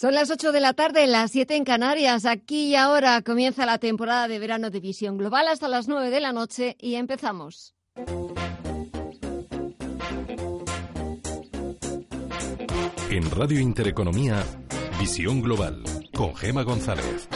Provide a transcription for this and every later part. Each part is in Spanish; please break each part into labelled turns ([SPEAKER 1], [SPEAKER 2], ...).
[SPEAKER 1] Son las 8 de la tarde, las 7 en Canarias. Aquí y ahora comienza la temporada de verano de Visión Global hasta las 9 de la noche y empezamos.
[SPEAKER 2] En Radio Intereconomía, Visión Global, con Gema González.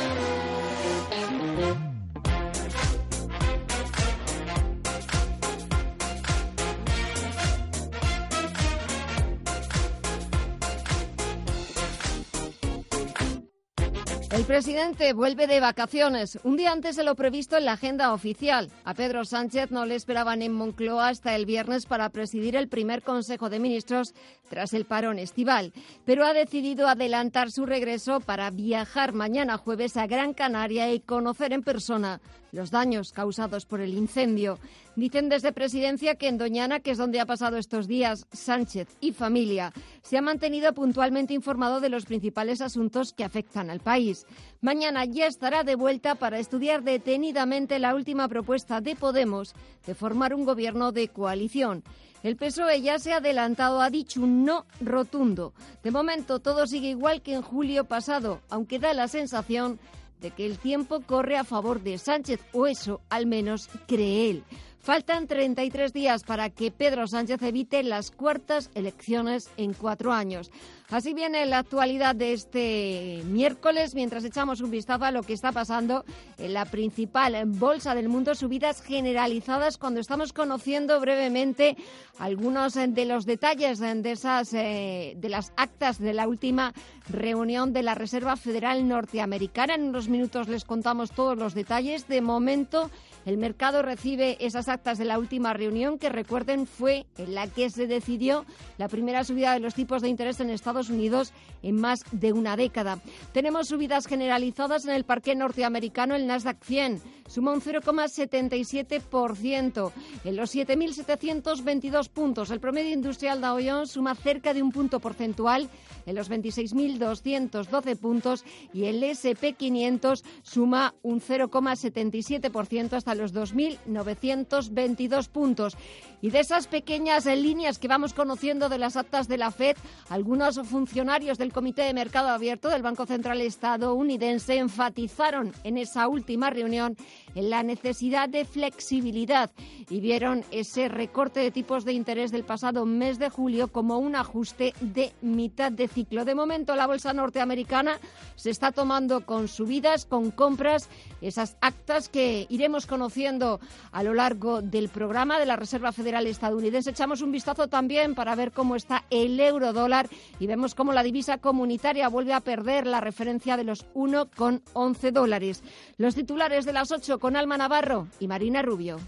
[SPEAKER 1] El presidente vuelve de vacaciones, un día antes de lo previsto en la agenda oficial. A Pedro Sánchez no le esperaban en Moncloa hasta el viernes para presidir el primer Consejo de Ministros tras el parón estival, pero ha decidido adelantar su regreso para viajar mañana jueves a Gran Canaria y conocer en persona los daños causados por el incendio. Dicen desde Presidencia que en Doñana, que es donde ha pasado estos días Sánchez y familia, se ha mantenido puntualmente informado de los principales asuntos que afectan al país. Mañana ya estará de vuelta para estudiar detenidamente la última propuesta de Podemos de formar un gobierno de coalición. El PSOE ya se ha adelantado, ha dicho un no rotundo. De momento todo sigue igual que en julio pasado, aunque da la sensación de que el tiempo corre a favor de Sánchez, o eso al menos cree él. Faltan 33 días para que Pedro Sánchez evite las cuartas elecciones en cuatro años. Así viene la actualidad de este miércoles mientras echamos un vistazo a lo que está pasando en la principal bolsa del mundo, subidas generalizadas cuando estamos conociendo brevemente algunos de los detalles de esas eh, de las actas de la última reunión de la Reserva Federal Norteamericana. En unos minutos les contamos todos los detalles. De momento el mercado recibe esas actas de la última reunión que recuerden fue en la que se decidió la primera subida de los tipos de interés en Estados Unidos en más de una década. Tenemos subidas generalizadas en el parque norteamericano, el Nasdaq 100 suma un 0,77%, en los 7.722 puntos. El promedio industrial Dow Jones suma cerca de un punto porcentual en los 26.212 puntos y el SP500 suma un 0,77% hasta los 2.922 puntos. Y de esas pequeñas líneas que vamos conociendo de las actas de la FED, algunos funcionarios del Comité de Mercado Abierto del Banco Central estadounidense enfatizaron en esa última reunión en la necesidad de flexibilidad y vieron ese recorte de tipos de interés del pasado mes de julio como un ajuste de mitad de ciclo. De momento, la bolsa norteamericana se está tomando con subidas, con compras, esas actas que iremos conociendo a lo largo del programa de la Reserva Federal estadounidense. Echamos un vistazo también para ver cómo está el euro dólar y vemos cómo la divisa comunitaria vuelve a perder la referencia de los 1,11 dólares. Los titulares de las 8 con Alma Navarro y Marina Rubio.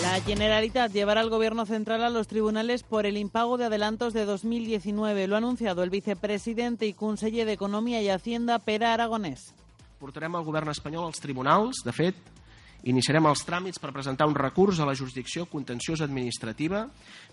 [SPEAKER 3] La Generalitat llevará al Gobierno central a los tribunales por el impago de adelantos de 2019. Lo ha anunciado el vicepresidente y conseller d'Economia y Hacienda, Pere Aragonès.
[SPEAKER 4] Portarem al govern espanyol als tribunals, de fet, Iniciarem els tràmits per presentar un recurs a la jurisdicció contenciosa administrativa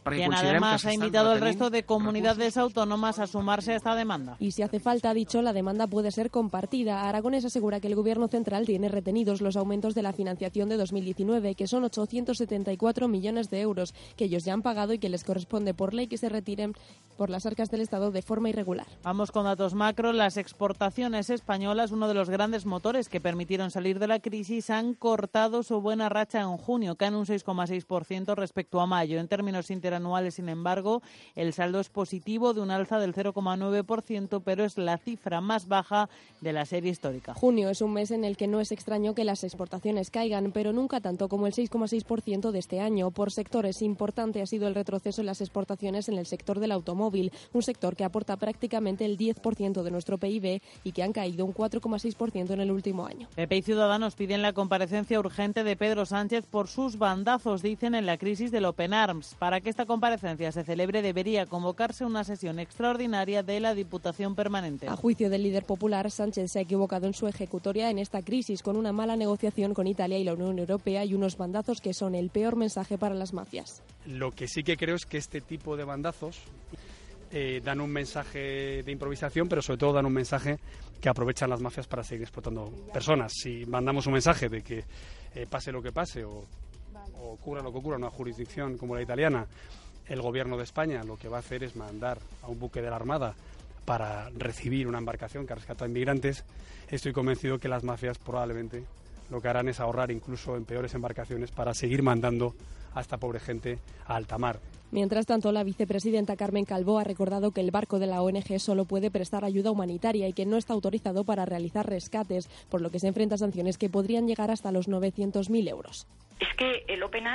[SPEAKER 3] porque Quien además ha invitado al resto de comunidades autónomas a sumarse a esta demanda.
[SPEAKER 5] Y si hace falta, ha dicho, la demanda puede ser compartida. Aragones asegura que el Gobierno central tiene retenidos los aumentos de la financiación de 2019, que son 874 millones de euros, que ellos ya han pagado y que les corresponde por ley que se retiren por las arcas del Estado de forma irregular.
[SPEAKER 3] Vamos con datos macro. Las exportaciones españolas, uno de los grandes motores que permitieron salir de la crisis, han cortado su buena racha en junio, caen un 6,6% respecto a mayo. En términos interanuales, sin embargo, el saldo es positivo de un alza del 0,9%, pero es la cifra más baja de la serie histórica.
[SPEAKER 5] Junio es un mes en el que no es extraño que las exportaciones caigan, pero nunca tanto como el 6,6% de este año. Por sectores, importante ha sido el retroceso en las exportaciones en el sector del automóvil, un sector que aporta prácticamente el 10% de nuestro PIB y que han caído un 4,6% en el último año.
[SPEAKER 3] PP y Ciudadanos piden la comparecencia urgente de Pedro Sánchez por sus bandazos, dicen en la crisis del Open Arms. Para que esta comparecencia se celebre debería convocarse una sesión extraordinaria de la Diputación Permanente.
[SPEAKER 5] A juicio del líder popular, Sánchez se ha equivocado en su ejecutoria en esta crisis con una mala negociación con Italia y la Unión Europea y unos bandazos que son el peor mensaje para las mafias.
[SPEAKER 6] Lo que sí que creo es que este tipo de bandazos eh, dan un mensaje de improvisación, pero sobre todo dan un mensaje que aprovechan las mafias para seguir explotando personas. Si mandamos un mensaje de que eh, pase lo que pase o, ocurra lo que ocurra en una jurisdicción como la italiana, el gobierno de España lo que va a hacer es mandar a un buque de la Armada para recibir una embarcación que rescata a inmigrantes, estoy convencido que las mafias probablemente lo que harán es ahorrar incluso en peores embarcaciones para seguir mandando a esta pobre gente a alta mar.
[SPEAKER 5] Mientras tanto, la vicepresidenta Carmen Calvo ha recordado que el barco de la ONG solo puede prestar ayuda humanitaria y que no está autorizado para realizar rescates, por lo que se enfrenta a sanciones que podrían llegar hasta los 900.000 euros
[SPEAKER 7] es que el Open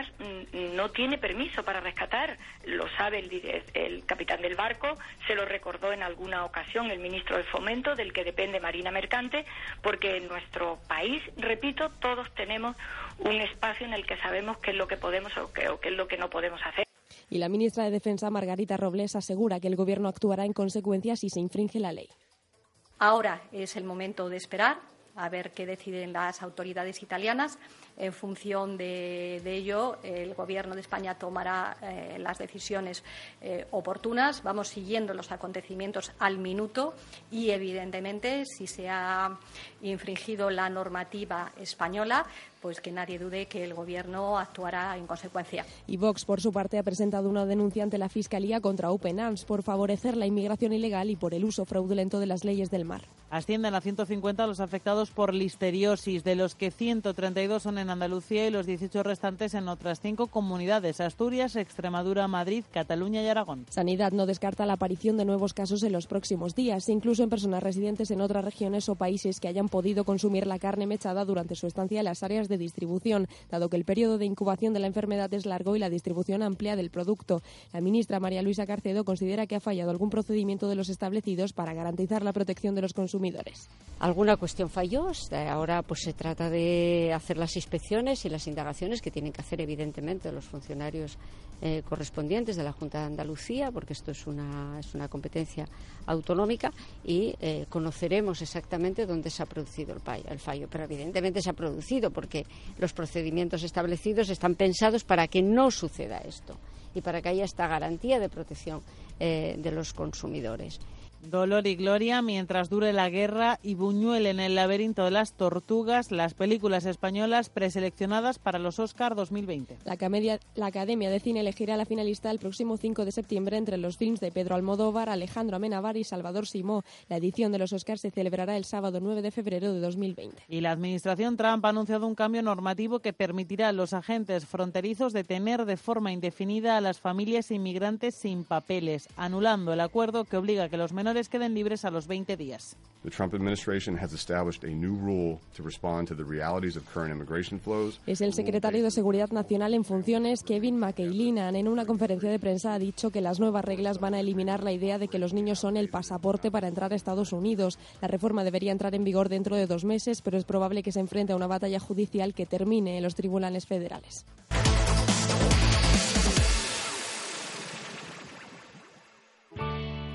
[SPEAKER 7] no tiene permiso para rescatar, lo sabe el, el, capitán del barco, se lo recordó en alguna ocasión el ministro de Fomento, del que depende Marina Mercante, porque en nuestro país, repito, todos tenemos un espacio en el que sabemos qué es lo que podemos o qué, o qué es lo que no podemos hacer.
[SPEAKER 5] Y la ministra de Defensa, Margarita Robles, asegura que el Gobierno actuará en consecuencia si se infringe la ley.
[SPEAKER 8] Ahora es el momento de esperar a ver qué deciden las autoridades italianas. En función de, ello, el Gobierno de España tomará eh, las decisiones eh, oportunas. Vamos siguiendo los acontecimientos al minuto y, evidentemente, si se ha infringido la normativa española, pues que nadie dude que el Gobierno actuará en consecuencia.
[SPEAKER 5] Y Vox, por su parte, ha presentado una denuncia ante la Fiscalía contra Open Arms por favorecer la inmigración ilegal y por el uso fraudulento de las leyes del mar.
[SPEAKER 3] Ascienden a 150 los afectados por listeriosis, de los que 132 son en Andalucía y los 18 restantes en otras cinco comunidades, Asturias, Extremadura, Madrid, Cataluña y Aragón.
[SPEAKER 5] Sanidad no descarta la aparición de nuevos casos en los próximos días, incluso en personas residentes en otras regiones o países que hayan podido consumir la carne mechada durante su estancia en las áreas de distribución, dado que el periodo de incubación de la enfermedad es largo y la distribución amplia del producto. La ministra María Luisa Carcedo considera que ha fallado algún procedimiento de los establecidos para garantizar la protección de los consumidores.
[SPEAKER 9] Alguna cuestión falló, ahora pues se trata de hacer las inspecciones y las indagaciones que tienen que hacer evidentemente los funcionarios eh, correspondientes de la Junta de Andalucía, porque esto es una, es una competencia autonómica y eh, conoceremos exactamente dónde se ha producido el, el fallo. Pero evidentemente se ha producido porque los procedimientos establecidos están pensados para que no suceda esto y para que haya esta garantía de protección eh, de los consumidores.
[SPEAKER 3] Dolor y Gloria mientras dure la guerra y Buñuel en el laberinto de las tortugas, las películas españolas preseleccionadas para los Oscar 2020.
[SPEAKER 5] La, la Academia de Cine elegirá la finalista el próximo 5 de septiembre entre los films de Pedro Almodóvar, Alejandro Amenábar y Salvador Simó. La edición de los Oscars se celebrará el sábado 9 de febrero de 2020.
[SPEAKER 3] Y la administración Trump ha anunciado un cambio normativo que permitirá a los agentes fronterizos detener de forma indefinida a las familias inmigrantes sin papeles, anulando el acuerdo que obliga a que los menores queden libres a los 20 días.
[SPEAKER 5] Es el secretario de Seguridad Nacional en funciones, Kevin McElinan, en una conferencia de prensa ha dicho que las nuevas reglas van a eliminar la idea de que los niños son el pasaporte para entrar a Estados Unidos. La reforma debería entrar en vigor dentro de dos meses, pero es probable que se enfrente a una batalla judicial que termine en los tribunales federales.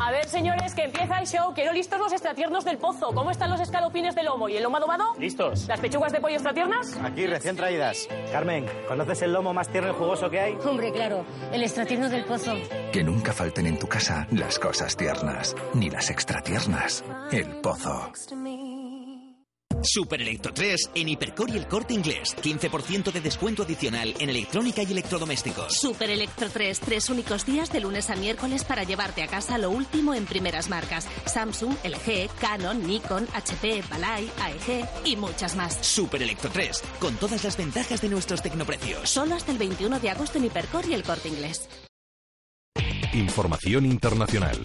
[SPEAKER 10] A ver, señores, que empieza el show. Quiero listos los extratiernos del pozo. ¿Cómo están los escalopines de lomo y el lomo adobado?
[SPEAKER 11] Listos.
[SPEAKER 10] ¿Las pechugas de pollo extratiernas?
[SPEAKER 11] Aquí, recién traídas. Carmen, ¿conoces el lomo más tierno y jugoso que hay?
[SPEAKER 12] Hombre, claro. El extratierno del pozo.
[SPEAKER 13] Que nunca falten en tu casa las cosas tiernas, ni las extratiernas. El pozo.
[SPEAKER 14] Super Electro 3 en Hipercor y el corte inglés. 15% de descuento adicional en electrónica y electrodomésticos.
[SPEAKER 15] Super Electro 3, tres únicos días de lunes a miércoles para llevarte a casa lo último en primeras marcas. Samsung, LG, Canon, Nikon, HP, Balay, AEG y muchas más.
[SPEAKER 14] Super Electro 3, con todas las ventajas de nuestros tecnoprecios.
[SPEAKER 15] Solo hasta el 21 de agosto en Hipercor y el corte inglés.
[SPEAKER 2] Información internacional.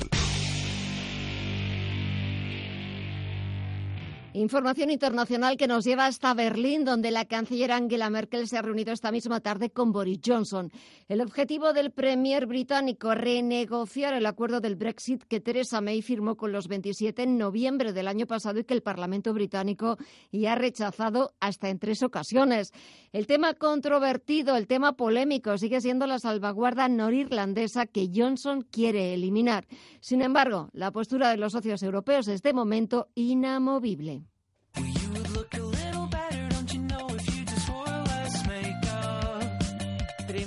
[SPEAKER 1] Información internacional que nos lleva hasta Berlín, donde la canciller Angela Merkel se ha reunido esta misma tarde con Boris Johnson. El objetivo del premier británico, renegociar el acuerdo del Brexit que Theresa May firmó con los 27 en noviembre del año pasado y que el Parlamento británico ya ha rechazado hasta en tres ocasiones. El tema controvertido, el tema polémico, sigue siendo la salvaguarda norirlandesa que Johnson quiere eliminar. Sin embargo, la postura de los socios europeos es de momento inamovible.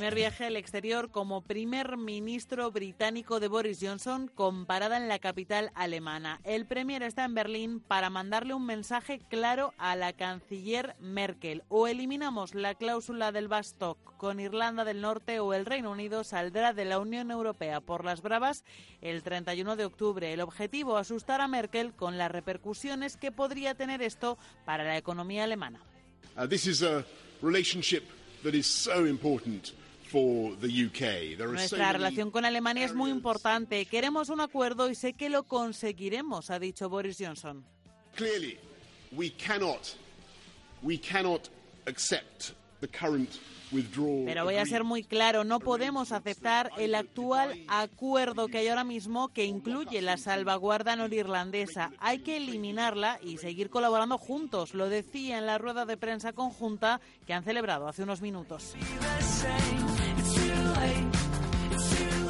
[SPEAKER 3] Primer viaje al exterior como primer ministro británico de Boris Johnson comparada en la capital alemana. El premier está en Berlín para mandarle un mensaje claro a la canciller Merkel. O eliminamos la cláusula del Bastock con Irlanda del Norte o el Reino Unido saldrá de la Unión Europea por las bravas el 31 de octubre. El objetivo, asustar a Merkel con las repercusiones que podría tener esto para la economía alemana.
[SPEAKER 16] Uh,
[SPEAKER 3] Nuestra relación con Alemania es muy importante. Queremos un acuerdo y sé que lo conseguiremos, ha dicho Boris Johnson.
[SPEAKER 16] Clearly, we cannot, we cannot accept the current withdrawal.
[SPEAKER 3] Pero voy a ser muy claro, no podemos aceptar el actual acuerdo que hay ahora mismo que incluye la salvaguarda norirlandesa. Hay que eliminarla y seguir colaborando juntos, lo decía en la rueda de prensa conjunta que han celebrado hace unos minutos.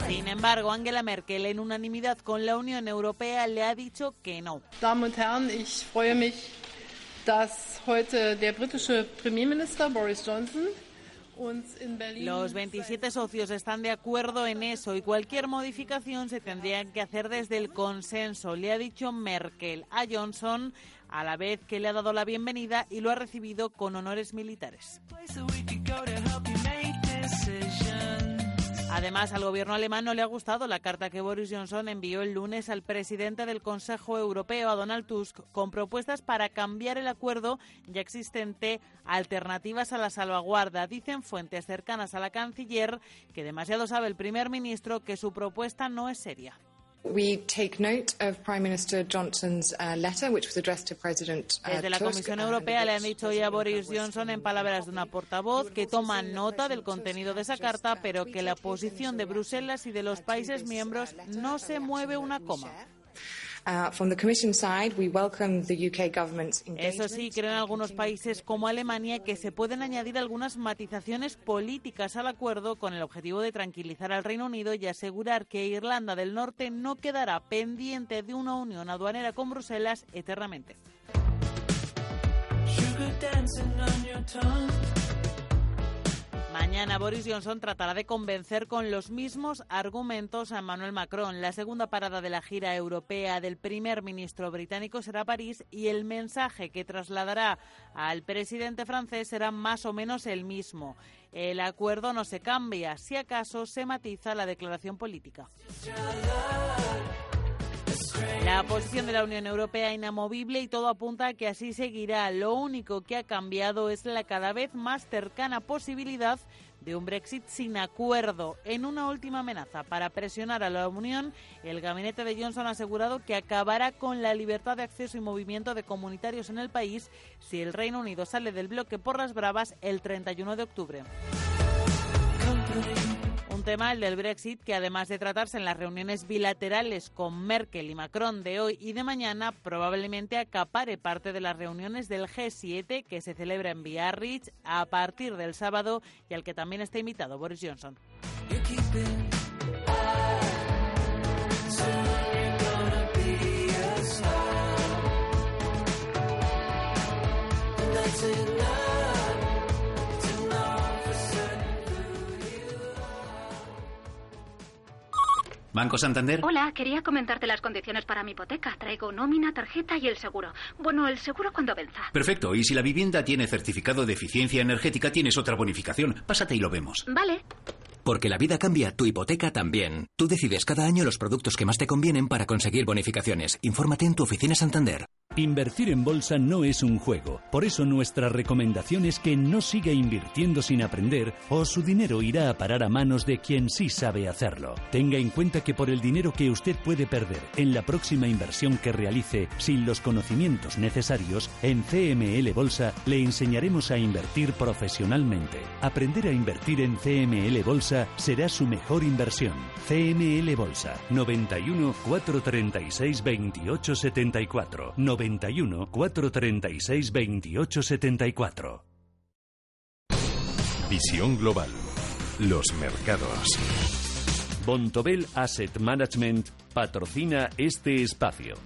[SPEAKER 3] Sin embargo, Angela Merkel, en unanimidad con la Unión Europea, le ha dicho que no.
[SPEAKER 17] Damen und Herren, ich freue mich, dass heute der britische Premierminister Boris Johnson uns in Berlin
[SPEAKER 3] Los 27 socios están de acuerdo en eso y cualquier modificación se tendría que hacer desde el consenso, le ha dicho Merkel a Johnson, a la vez que le ha dado la bienvenida y lo ha recibido con honores militares. Además, al gobierno alemán no le ha gustado la carta que Boris Johnson envió el lunes al presidente del Consejo Europeo, a Donald Tusk, con propuestas para cambiar el acuerdo ya existente, alternativas a la salvaguarda. Dicen fuentes cercanas a la canciller que demasiado sabe el primer ministro que su propuesta no es seria.
[SPEAKER 18] We take note of Prime Minister Johnson's letter, which was addressed to President
[SPEAKER 3] Desde la Comisión
[SPEAKER 18] uh,
[SPEAKER 3] Europea le han dicho hoy a Boris Johnson en palabras de una portavoz que toman nota del contenido de esa carta, pero que la posición de Bruselas y de los países miembros no se mueve una coma. Eso sí, creo en algunos países como Alemania que se pueden añadir algunas matizaciones políticas al acuerdo con el objetivo de tranquilizar al Reino Unido y asegurar que Irlanda del Norte no quedará pendiente de una unión aduanera con Bruselas eternamente. Boris Johnson tratará de convencer con los mismos argumentos a Emmanuel Macron. La segunda parada de la gira europea del primer ministro británico será París y el mensaje que trasladará al presidente francés será más o menos el mismo. El acuerdo no se cambia, si acaso se matiza la declaración política. La posición de la Unión Europea inamovible y todo apunta a que así seguirá. Lo único que ha cambiado es la cada vez más cercana posibilidad de un Brexit sin acuerdo. En una última amenaza para presionar a la Unión, el gabinete de Johnson ha asegurado que acabará con la libertad de acceso y movimiento de comunitarios en el país si el Reino Unido sale del bloque por las bravas el 31 de octubre. Tema, el del Brexit, que además de tratarse en las reuniones bilaterales con Merkel y Macron de hoy y de mañana, probablemente acapare parte de las reuniones del G7 que se celebra en Biarritz a partir del sábado y al que también está invitado Boris Johnson.
[SPEAKER 19] Banco Santander.
[SPEAKER 20] Hola, quería comentarte las condiciones para mi hipoteca. Traigo nómina, tarjeta y el seguro. Bueno, el seguro cuando venza.
[SPEAKER 19] Perfecto. Y si la vivienda tiene certificado de eficiencia energética, tienes otra bonificación. Pásate y lo vemos.
[SPEAKER 20] Vale.
[SPEAKER 21] Porque la vida cambia, tu hipoteca también. Tú decides cada año los productos que más te convienen para conseguir bonificaciones. Infórmate en tu oficina Santander.
[SPEAKER 22] Invertir en bolsa no es un juego, por eso nuestra recomendación es que no siga invirtiendo sin aprender o su dinero irá a parar a manos de quien sí sabe hacerlo. Tenga en cuenta que por el dinero que usted puede perder en la próxima inversión que realice sin los conocimientos necesarios, en CML Bolsa le enseñaremos a invertir profesionalmente. Aprender a invertir en CML Bolsa será su mejor inversión. CML Bolsa 91 436 28 74 91 436 28 74.
[SPEAKER 2] Visión global. Los mercados.
[SPEAKER 22] Bontobel Asset Management patrocina este espacio.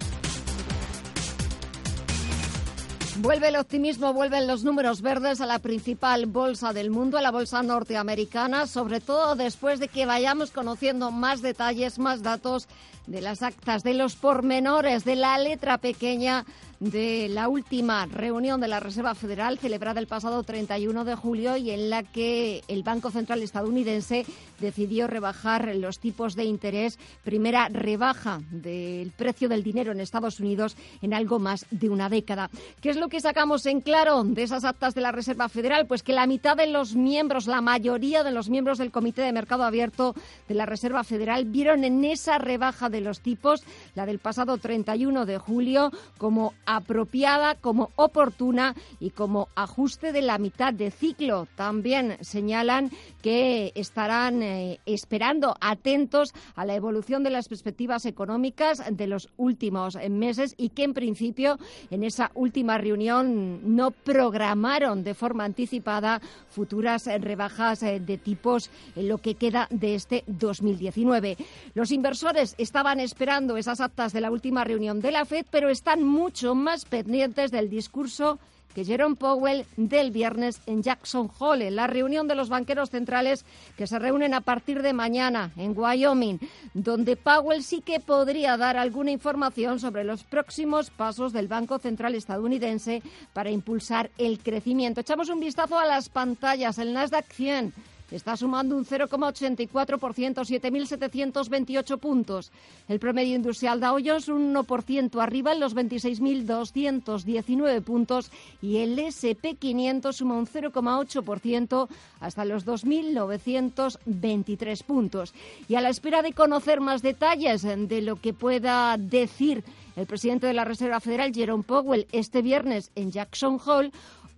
[SPEAKER 1] Vuelve el optimismo, vuelven los números verdes a la principal bolsa del mundo, a la bolsa norteamericana, sobre todo después de que vayamos conociendo más detalles, más datos de las actas, de los pormenores, de la letra pequeña de la última reunión de la Reserva Federal celebrada el pasado 31 de julio y en la que el Banco Central estadounidense decidió rebajar los tipos de interés, primera rebaja del precio del dinero en Estados Unidos en algo más de una década. ¿Qué es lo que sacamos en claro de esas actas de la Reserva Federal? Pues que la mitad de los miembros, la mayoría de los miembros del Comité de Mercado Abierto de la Reserva Federal vieron en esa rebaja de los tipos, la del pasado 31 de julio, como apropiada, como oportuna y como ajuste de la mitad de ciclo. También señalan que estarán eh, esperando atentos a la evolución de las perspectivas económicas de los últimos meses y que en principio en esa última reunión no programaron de forma anticipada futuras rebajas eh, de tipos en lo que queda de este 2019. Los inversores estaban esperando esas actas de la última reunión de la FED, pero están mucho más pendientes del discurso que Jerome Powell del viernes en Jackson Hole, en la reunión de los banqueros centrales que se reúnen a partir de mañana en Wyoming, donde Powell sí que podría dar alguna información sobre los próximos pasos del Banco Central estadounidense para impulsar el crecimiento. Echamos un vistazo a las pantallas. El Nasdaq 100 está sumando un 0,84%, 7.728 puntos. El promedio industrial Dow Jones un 1% arriba en los 26.219 puntos y el SP500 suma un 0,8% hasta los 2.923 puntos. Y a la espera de conocer más detalles de lo que pueda decir el presidente de la Reserva Federal, Jerome Powell, este viernes en Jackson Hole,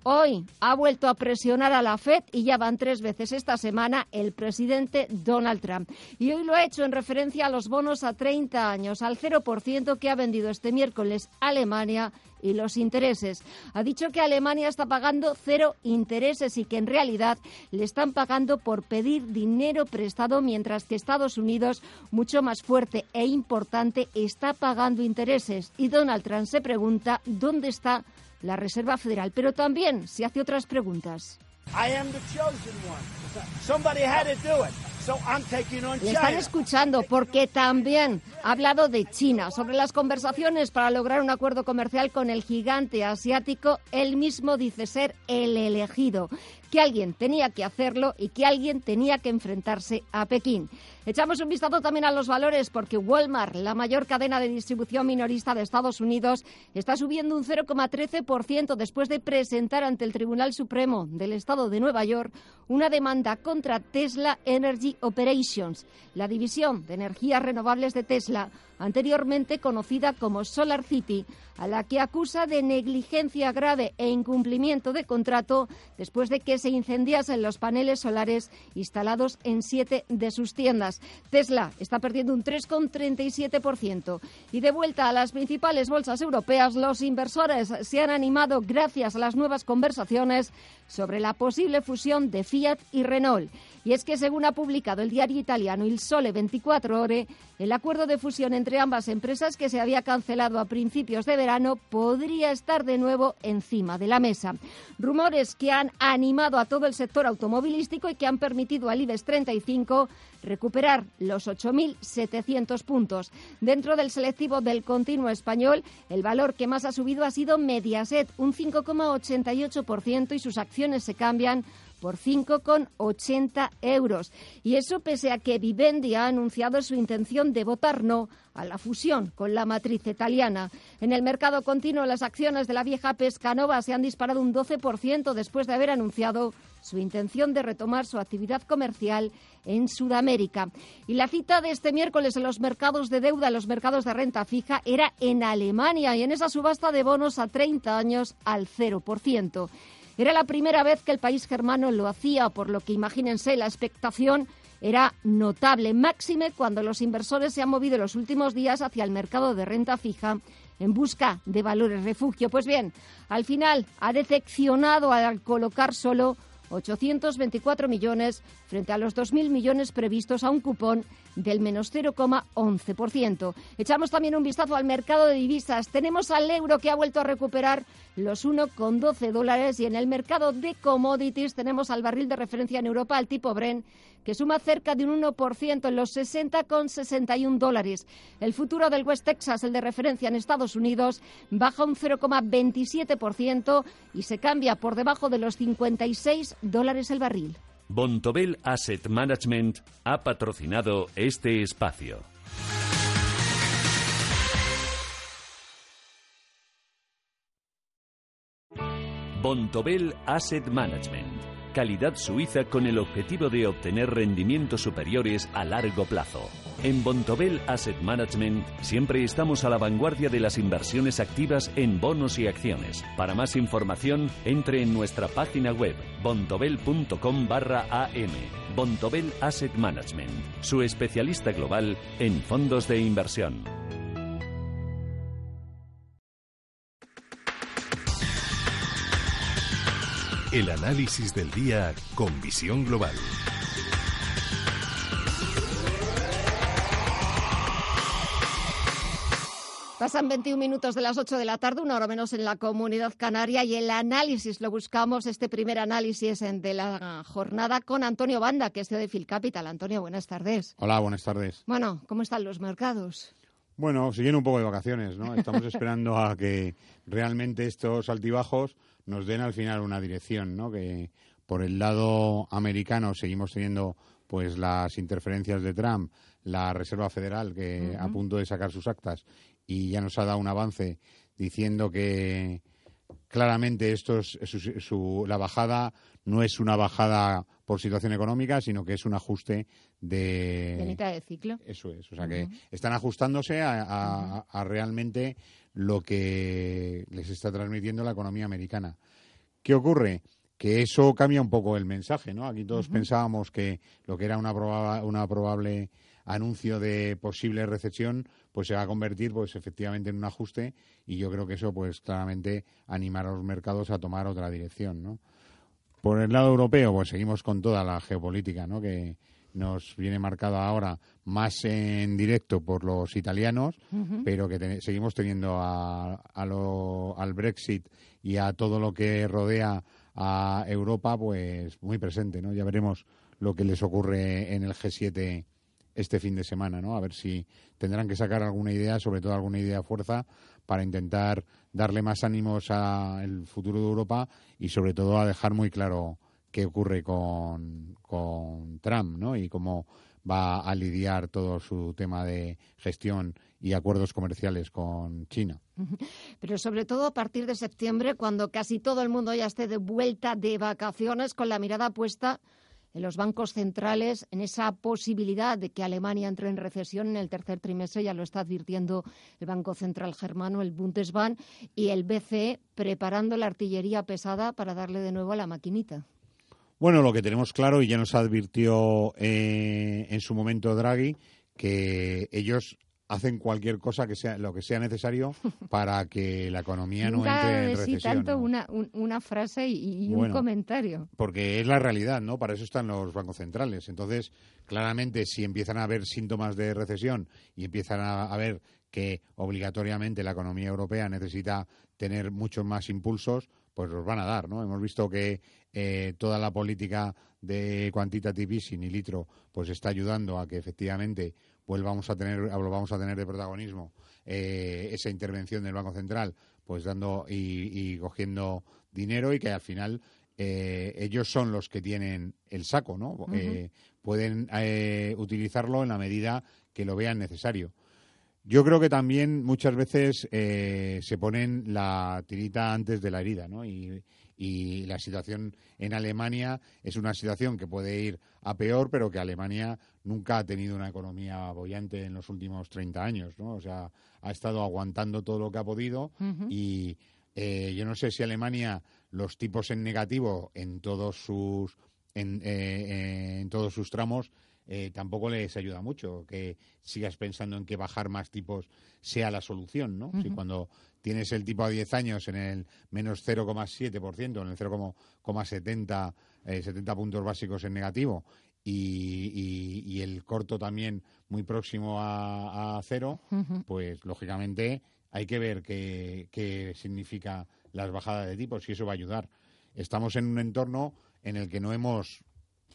[SPEAKER 1] Hoy ha vuelto a presionar a la Fed y ya van tres veces esta semana el presidente Donald Trump. Y hoy lo ha hecho en referencia a los bonos a 30 años, al 0% que ha vendido este miércoles Alemania y los intereses. Ha dicho que Alemania está pagando cero intereses y que en realidad le están pagando por pedir dinero prestado, mientras que Estados Unidos, mucho más fuerte e importante, está pagando intereses. Y Donald Trump se pregunta dónde está la Reserva Federal, pero también se hace otras preguntas. Le están escuchando porque también ha hablado de China, sobre las conversaciones para lograr un acuerdo comercial con el gigante asiático. Él mismo dice ser el elegido, que alguien tenía que hacerlo y que alguien tenía que enfrentarse a Pekín. Echamos un vistazo también a los valores porque Walmart, la mayor cadena de distribución minorista de Estados Unidos, está subiendo un 0,13% después de presentar ante el Tribunal Supremo del Estado de Nueva York una demanda contra Tesla Energy Operations, la división de energías renovables de Tesla, anteriormente conocida como Solar City, a la que acusa de negligencia grave e incumplimiento de contrato después de que se incendiasen los paneles solares instalados en siete de sus tiendas. Tesla está perdiendo un 3,37%. Y de vuelta a las principales bolsas europeas, los inversores se han animado gracias a las nuevas conversaciones sobre la posible fusión de Fiat y Renault. Y es que, según ha publicado el diario italiano Il Sole 24 Ore, el acuerdo de fusión entre ambas empresas, que se había cancelado a principios de verano, podría estar de nuevo encima de la mesa. Rumores que han animado a todo el sector automovilístico y que han permitido al IBEX 35 recuperar los 8.700 puntos. Dentro del selectivo del continuo español, el valor que más ha subido ha sido Mediaset, un 5,88% y sus acciones se cambian por 5,80 euros. Y eso pese a que Vivendi ha anunciado su intención de votar no a la fusión con la matriz italiana. En el mercado continuo, las acciones de la vieja Pescanova se han disparado un 12% después de haber anunciado su intención de retomar su actividad comercial en Sudamérica. Y la cita de este miércoles en los mercados de deuda, en los mercados de renta fija, era en Alemania y en esa subasta de bonos a 30 años al 0%. Era la primera vez que el país germano lo hacía, por lo que imagínense, la expectación era notable, máxime cuando los inversores se han movido los últimos días hacia el mercado de renta fija en busca de valores refugio. Pues bien, al final ha decepcionado al colocar solo 824 millones frente a los 2.000 millones previstos a un cupón del menos 0,11%. Echamos también un vistazo al mercado de divisas. Tenemos al euro que ha vuelto a recuperar los 1,12 dólares y en el mercado de commodities tenemos al barril de referencia en Europa, al tipo Bren, que suma cerca de un 1% en los 60,61 dólares. El futuro del West Texas, el de referencia en Estados Unidos, baja un 0,27% y se cambia por debajo de los 56 dólares el barril.
[SPEAKER 22] Bontobel Asset Management ha patrocinado este espacio. Bontobel Asset Management. Calidad suiza con el objetivo de obtener rendimientos superiores a largo plazo. En Bontobel Asset Management siempre estamos a la vanguardia de las inversiones activas en bonos y acciones. Para más información, entre en nuestra página web bontobel.com barra am. Bontobel Asset Management, su especialista global en fondos de inversión.
[SPEAKER 2] El análisis del día con visión global.
[SPEAKER 1] Pasan 21 minutos de las 8 de la tarde, una hora menos en la comunidad canaria y el análisis lo buscamos, este primer análisis de la jornada con Antonio Banda, que es de Phil Capital. Antonio, buenas tardes.
[SPEAKER 23] Hola, buenas tardes.
[SPEAKER 1] Bueno, ¿cómo están los mercados?
[SPEAKER 23] Bueno, siguen un poco de vacaciones, ¿no? Estamos esperando a que realmente estos altibajos nos den al final una dirección, ¿no? Que por el lado americano seguimos teniendo pues las interferencias de Trump, la Reserva Federal que a punto de sacar sus actas y ya nos ha dado un avance diciendo que claramente esto es su, la bajada no es una bajada por situación económica, sino que es un ajuste de...
[SPEAKER 1] De mitad de ciclo.
[SPEAKER 23] Eso es, o sea que están ajustándose a, realmente lo que les está transmitiendo la economía americana. ¿Qué ocurre? Que eso cambia un poco el mensaje, ¿no? Aquí todos pensábamos que lo que era una, una probable anuncio de posible recesión, pues se va a convertir, pues efectivamente, en un ajuste y yo creo que eso, pues claramente animará a los mercados a tomar otra dirección, ¿no? Por el lado europeo, pues seguimos con toda la geopolítica, ¿no? Que nos viene marcada ahora más en directo por los italianos, pero que seguimos teniendo a, al Brexit y a todo lo que rodea a Europa, pues muy presente, ¿no? Ya veremos lo que les ocurre en el G7 este fin de semana, ¿no? A ver si tendrán que sacar alguna idea, sobre todo alguna idea de fuerza, para intentar darle más ánimos al futuro de Europa y sobre todo a dejar muy claro qué ocurre con, con Trump, ¿no? Y cómo va a lidiar todo su tema de gestión y acuerdos comerciales con China.
[SPEAKER 1] Pero sobre todo a partir de septiembre, cuando casi todo el mundo ya esté de vuelta de vacaciones con la mirada puesta en los bancos centrales, en esa posibilidad de que Alemania entre en recesión en el tercer trimestre, ya lo está advirtiendo el Banco Central Germano, el Bundesbank, y el BCE preparando la artillería pesada para darle de nuevo a la maquinita.
[SPEAKER 23] Bueno, lo que tenemos claro, y ya nos advirtió eh, en su momento Draghi, que ellos hacen cualquier cosa que sea lo que sea necesario para que la economía no entre en recesión.
[SPEAKER 1] Sí, tanto una, una, frase y, un comentario.
[SPEAKER 23] Porque es la realidad, ¿no? Para eso están los bancos centrales. Entonces, claramente, si empiezan a haber síntomas de recesión y empiezan a, ver que obligatoriamente la economía europea necesita tener muchos más impulsos, pues los van a dar, ¿no? Hemos visto que eh, toda la política de quantitative easing y litro pues está ayudando a que efectivamente pues vamos a tener, vamos a tener de protagonismo eh, esa intervención del Banco Central, pues dando y, cogiendo dinero y que al final eh, ellos son los que tienen el saco, ¿no? Eh, pueden eh, utilizarlo en la medida que lo vean necesario. Yo creo que también muchas veces se ponen la tirita antes de la herida, ¿no? Y, y la situación en Alemania es una situación que puede ir a peor, pero que Alemania nunca ha tenido una economía bollante en los últimos 30 años, ¿no? O sea, ha estado aguantando todo lo que ha podido y eh, yo no sé si Alemania los tipos en negativo en todos sus en, eh, en todos sus tramos eh, tampoco les ayuda mucho que sigas pensando en que bajar más tipos sea la solución, ¿no? Si cuando tienes el tipo a 10 años en el menos 0,7%, en el 0,70 70 puntos básicos en negativo y, y, el corto también muy próximo a, a cero, pues lógicamente hay que ver qué, qué significa las bajadas de tipos y eso va a ayudar. Estamos en un entorno en el que no hemos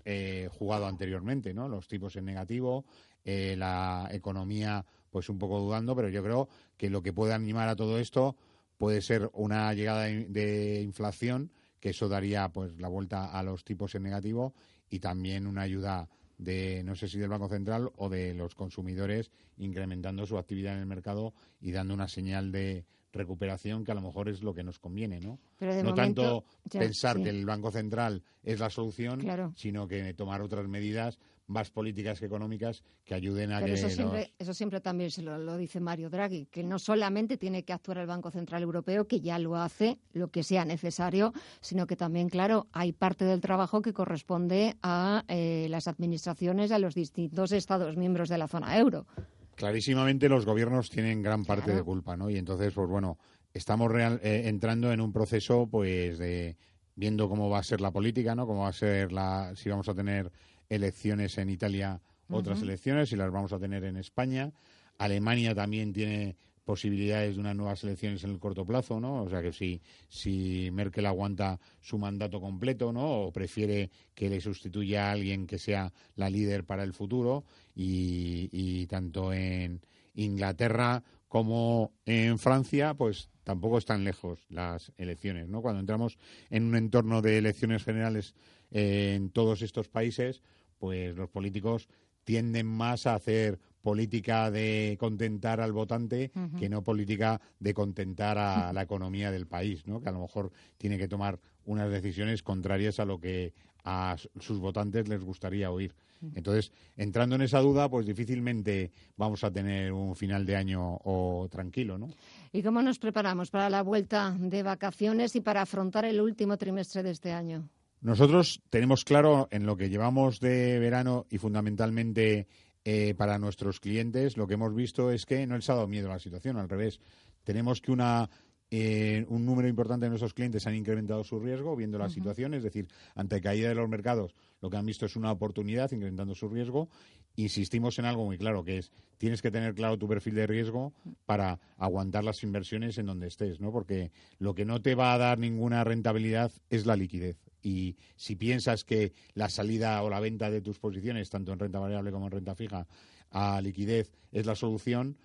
[SPEAKER 23] eh, jugado anteriormente, ¿no? Los tipos en negativo, eh, la economía pues un poco dudando, pero yo creo que lo que puede animar a todo esto puede ser una llegada de inflación, que eso daría pues la vuelta a los tipos en negativo y también una ayuda de no sé si del Banco Central o de los consumidores incrementando su actividad en el mercado y dando una señal de recuperación que a lo mejor es lo que nos conviene, ¿no? no tanto pensar que el Banco Central es la solución, sino que tomar otras medidas más políticas que económicas que ayuden a que
[SPEAKER 1] eso siempre, eso siempre también se lo, dice Mario Draghi, que no solamente tiene que actuar el Banco Central Europeo, que ya lo hace, lo que sea necesario, sino que también, claro, hay parte del trabajo que corresponde a eh, las administraciones, a los distintos Estados miembros de la zona euro.
[SPEAKER 23] Clarísimamente los gobiernos tienen gran parte de culpa, ¿no? Y entonces, pues bueno, estamos real, eh, entrando en un proceso, pues, de viendo cómo va a ser la política, ¿no? Cómo va a ser la, si vamos a tener elecciones en Italia, otras elecciones, y las vamos a tener en España. Alemania también tiene posibilidades de unas nuevas elecciones en el corto plazo, ¿no? O sea que si, si Merkel aguanta su mandato completo, ¿no? O prefiere que le sustituya a alguien que sea la líder para el futuro y, y tanto en Inglaterra como en Francia, pues tampoco están lejos las elecciones, ¿no? Cuando entramos en un entorno de elecciones generales eh, en todos estos países, pues los políticos tienden más a hacer política de contentar al votante que no política de contentar a la economía del país, ¿no? Que a lo mejor tiene que tomar unas decisiones contrarias a lo que a sus votantes les gustaría oír. Entonces, entrando en esa duda, pues difícilmente vamos a tener un final de año o tranquilo, ¿no?
[SPEAKER 1] ¿Y cómo nos preparamos para la vuelta de vacaciones y para afrontar el último trimestre de este año?
[SPEAKER 23] Nosotros tenemos claro en lo que llevamos de verano y fundamentalmente eh, para nuestros clientes, lo que hemos visto es que no les ha dado miedo a la situación, al revés. Tenemos que una eh, un número importante de nuestros clientes han incrementado su riesgo viendo la situación, es decir, ante caída de los mercados, lo que han visto es una oportunidad incrementando su riesgo. Insistimos en algo muy claro, que es tienes que tener claro tu perfil de riesgo para aguantar las inversiones en donde estés, ¿no? Porque lo que no te va a dar ninguna rentabilidad es la liquidez. Y si piensas que la salida o la venta de tus posiciones, tanto en renta variable como en renta fija, a liquidez es la solución,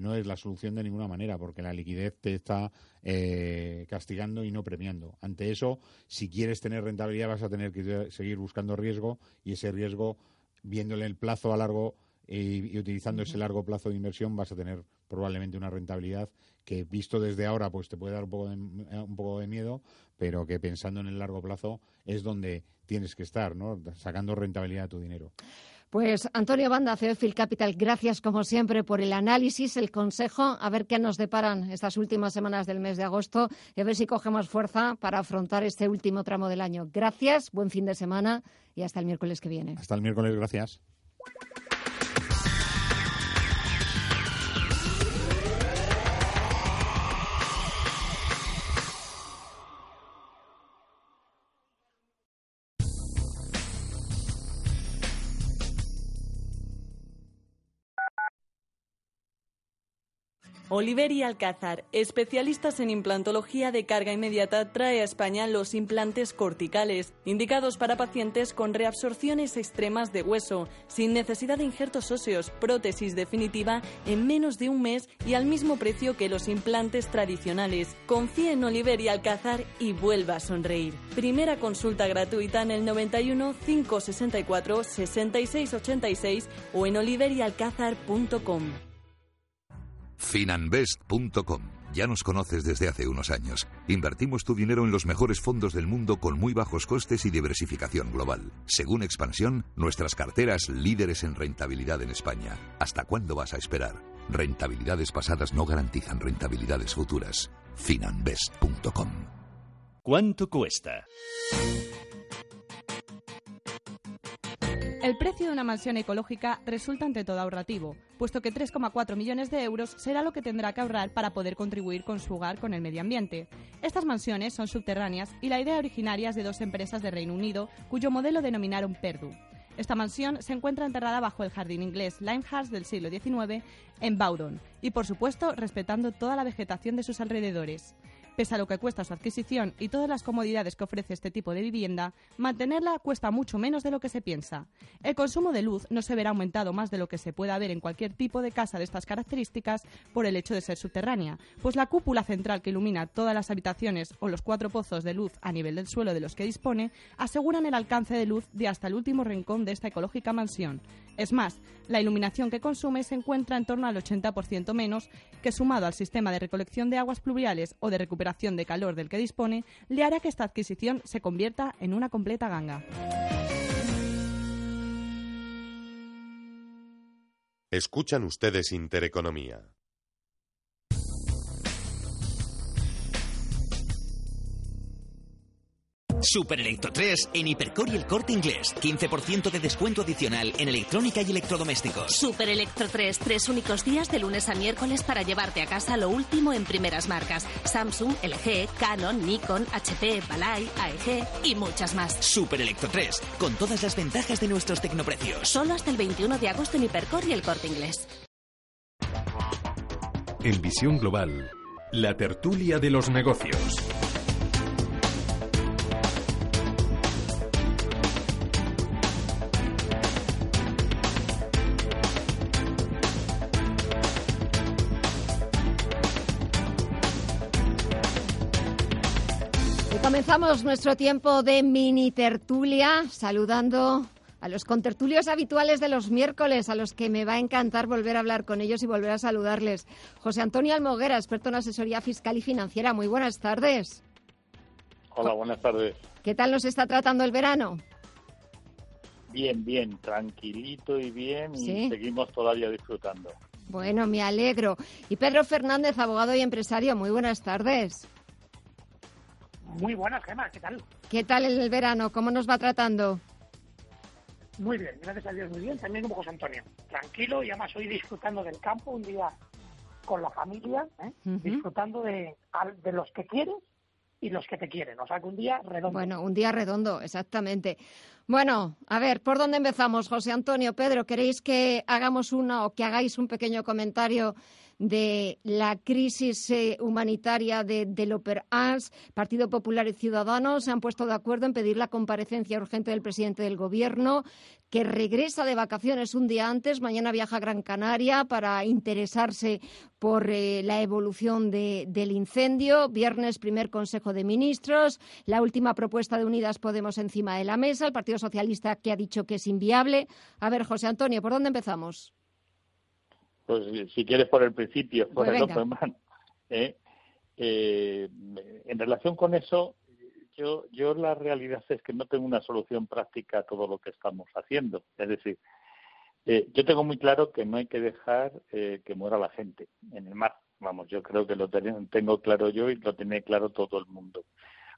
[SPEAKER 23] no es la solución de ninguna manera, porque la liquidez te está eh, castigando y no premiando. Ante eso, si quieres tener rentabilidad, vas a tener que seguir buscando riesgo y ese riesgo, viéndole el plazo a largo y, utilizando ese largo plazo de inversión, vas a tener probablemente una rentabilidad que, visto desde ahora, pues te puede dar un poco de, un poco de miedo, pero que pensando en el largo plazo es donde tienes que estar, ¿no? Sacando rentabilidad a tu dinero.
[SPEAKER 1] Pues Antonio Banda, CEO Capital, gracias como siempre por el análisis, el consejo, a ver qué nos deparan estas últimas semanas del mes de agosto y a ver si cogemos fuerza para afrontar este último tramo del año. Gracias, buen fin de semana y hasta el miércoles que viene.
[SPEAKER 23] Hasta el miércoles, gracias.
[SPEAKER 24] Oliveri Alcázar, especialistas en implantología de carga inmediata, trae a España los implantes corticales, indicados para pacientes con reabsorciones extremas de hueso, sin necesidad de injertos óseos, prótesis definitiva en menos de un mes y al mismo precio que los implantes tradicionales. Confíe en Oliveri Alcázar y vuelva a sonreír. Primera consulta gratuita en el 91 564 6686 o en oliverialcázar.com.
[SPEAKER 25] Finanbest.com. Ya nos conoces desde hace unos años. Invertimos tu dinero en los mejores fondos del mundo con muy bajos costes y diversificación global. Según Expansión, nuestras carteras líderes en rentabilidad en España. ¿Hasta cuándo vas a esperar? Rentabilidades pasadas no garantizan rentabilidades futuras. Finanbest.com.
[SPEAKER 22] ¿Cuánto cuesta?
[SPEAKER 26] El precio de una mansión ecológica resulta ante todo ahorrativo, puesto que 3,4 millones de euros será lo que tendrá que ahorrar para poder contribuir con su hogar con el medio ambiente. Estas mansiones son subterráneas y la idea originaria es de dos empresas de Reino Unido, cuyo modelo denominaron Perdu. Esta mansión se encuentra enterrada bajo el jardín inglés Limehouse del siglo XIX en Bowdon y, por supuesto, respetando toda la vegetación de sus alrededores. Pese a lo que cuesta su adquisición y todas las comodidades que ofrece este tipo de vivienda, mantenerla cuesta mucho menos de lo que se piensa. El consumo de luz no se verá aumentado más de lo que se pueda ver en cualquier tipo de casa de estas características por el hecho de ser subterránea, pues la cúpula central que ilumina todas las habitaciones o los cuatro pozos de luz a nivel del suelo de los que dispone aseguran el alcance de luz de hasta el último rincón de esta ecológica mansión. Es más, la iluminación que consume se encuentra en torno al 80% menos, que sumado al sistema de recolección de aguas pluviales o de de calor del que dispone, le hará que esta adquisición se convierta en una completa ganga.
[SPEAKER 27] Escuchan ustedes Intereconomía.
[SPEAKER 14] Super Electro 3 en Hipercor y el corte inglés. 15% de descuento adicional en electrónica y electrodomésticos.
[SPEAKER 15] Super Electro 3, tres únicos días de lunes a miércoles para llevarte a casa lo último en primeras marcas. Samsung, LG, Canon, Nikon, HP, Balay, AEG y muchas más.
[SPEAKER 14] Super Electro 3, con todas las ventajas de nuestros tecnoprecios.
[SPEAKER 15] Solo hasta el 21 de agosto en Hipercor y el corte inglés.
[SPEAKER 2] En Visión Global, la tertulia de los negocios.
[SPEAKER 1] Comenzamos nuestro tiempo de mini tertulia saludando a los contertulios habituales de los miércoles, a los que me va a encantar volver a hablar con ellos y volver a saludarles. José Antonio Almoguera, experto en asesoría fiscal y financiera. Muy buenas tardes.
[SPEAKER 28] Hola, buenas tardes.
[SPEAKER 1] ¿Qué tal nos está tratando el verano?
[SPEAKER 28] Bien, bien, tranquilito y bien
[SPEAKER 1] Sí.
[SPEAKER 28] y seguimos todavía disfrutando.
[SPEAKER 1] Bueno, me alegro. Y Pedro Fernández, abogado y empresario. Muy buenas tardes.
[SPEAKER 29] Muy buenas, Gemma, ¿qué tal?
[SPEAKER 1] ¿Qué tal el verano? ¿Cómo nos va tratando?
[SPEAKER 29] Muy bien, gracias a Dios, muy bien. También como José Antonio. Tranquilo y además hoy disfrutando del campo, un día con la familia, ¿eh? Disfrutando de, de los que quieres y los que te quieren. O sea, que un día redondo.
[SPEAKER 1] Bueno, un día redondo, exactamente. Bueno, a ver, ¿por dónde empezamos, José Antonio? Pedro, ¿queréis que hagamos una o que hagáis un pequeño comentario de la crisis eh, humanitaria de Developer Arts? Partido Popular y Ciudadanos se han puesto de acuerdo en pedir la comparecencia urgente del presidente del Gobierno, que regresa de vacaciones un día antes. Mañana viaja a Gran Canaria para interesarse por eh, la evolución de- del incendio. Viernes, primer Consejo de Ministros. La última propuesta de Unidas Podemos encima de la mesa. El Partido Socialista que ha dicho que es inviable. A ver, José Antonio, ¿por dónde empezamos?
[SPEAKER 28] Pues si quieres por el principio, por
[SPEAKER 1] Pues
[SPEAKER 28] el. Open ¿eh? Eh, en relación con eso, yo, yo la realidad es que no tengo una solución práctica a todo lo que estamos haciendo. Es decir, eh, yo tengo muy claro que no hay que dejar eh, que muera la gente en el mar. Vamos, yo creo que lo ten- tengo claro yo y lo tiene claro todo el mundo.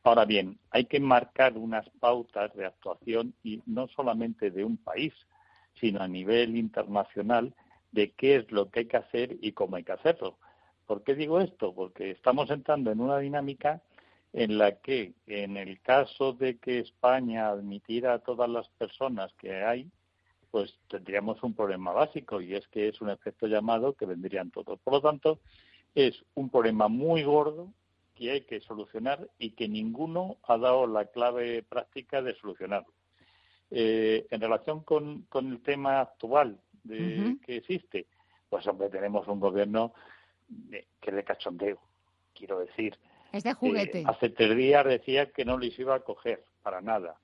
[SPEAKER 28] Ahora bien, hay que marcar unas pautas de actuación y no solamente de un país, sino a nivel internacional de qué es lo que hay que hacer y cómo hay que hacerlo. ¿Por qué digo esto? Porque estamos entrando en una dinámica en la que, en el caso de que España admitiera a todas las personas que hay, pues tendríamos un problema básico y es que es un efecto llamado que vendrían todos. Por lo tanto, es un problema muy gordo que hay que solucionar y que ninguno ha dado la clave práctica de solucionarlo. Eh, en relación con, el tema actual de, que existe, pues hombre, tenemos un gobierno que es de cachondeo, quiero decir.
[SPEAKER 1] Es de juguete.
[SPEAKER 28] Eh, hace tres días decía que no les iba a coger, para nada.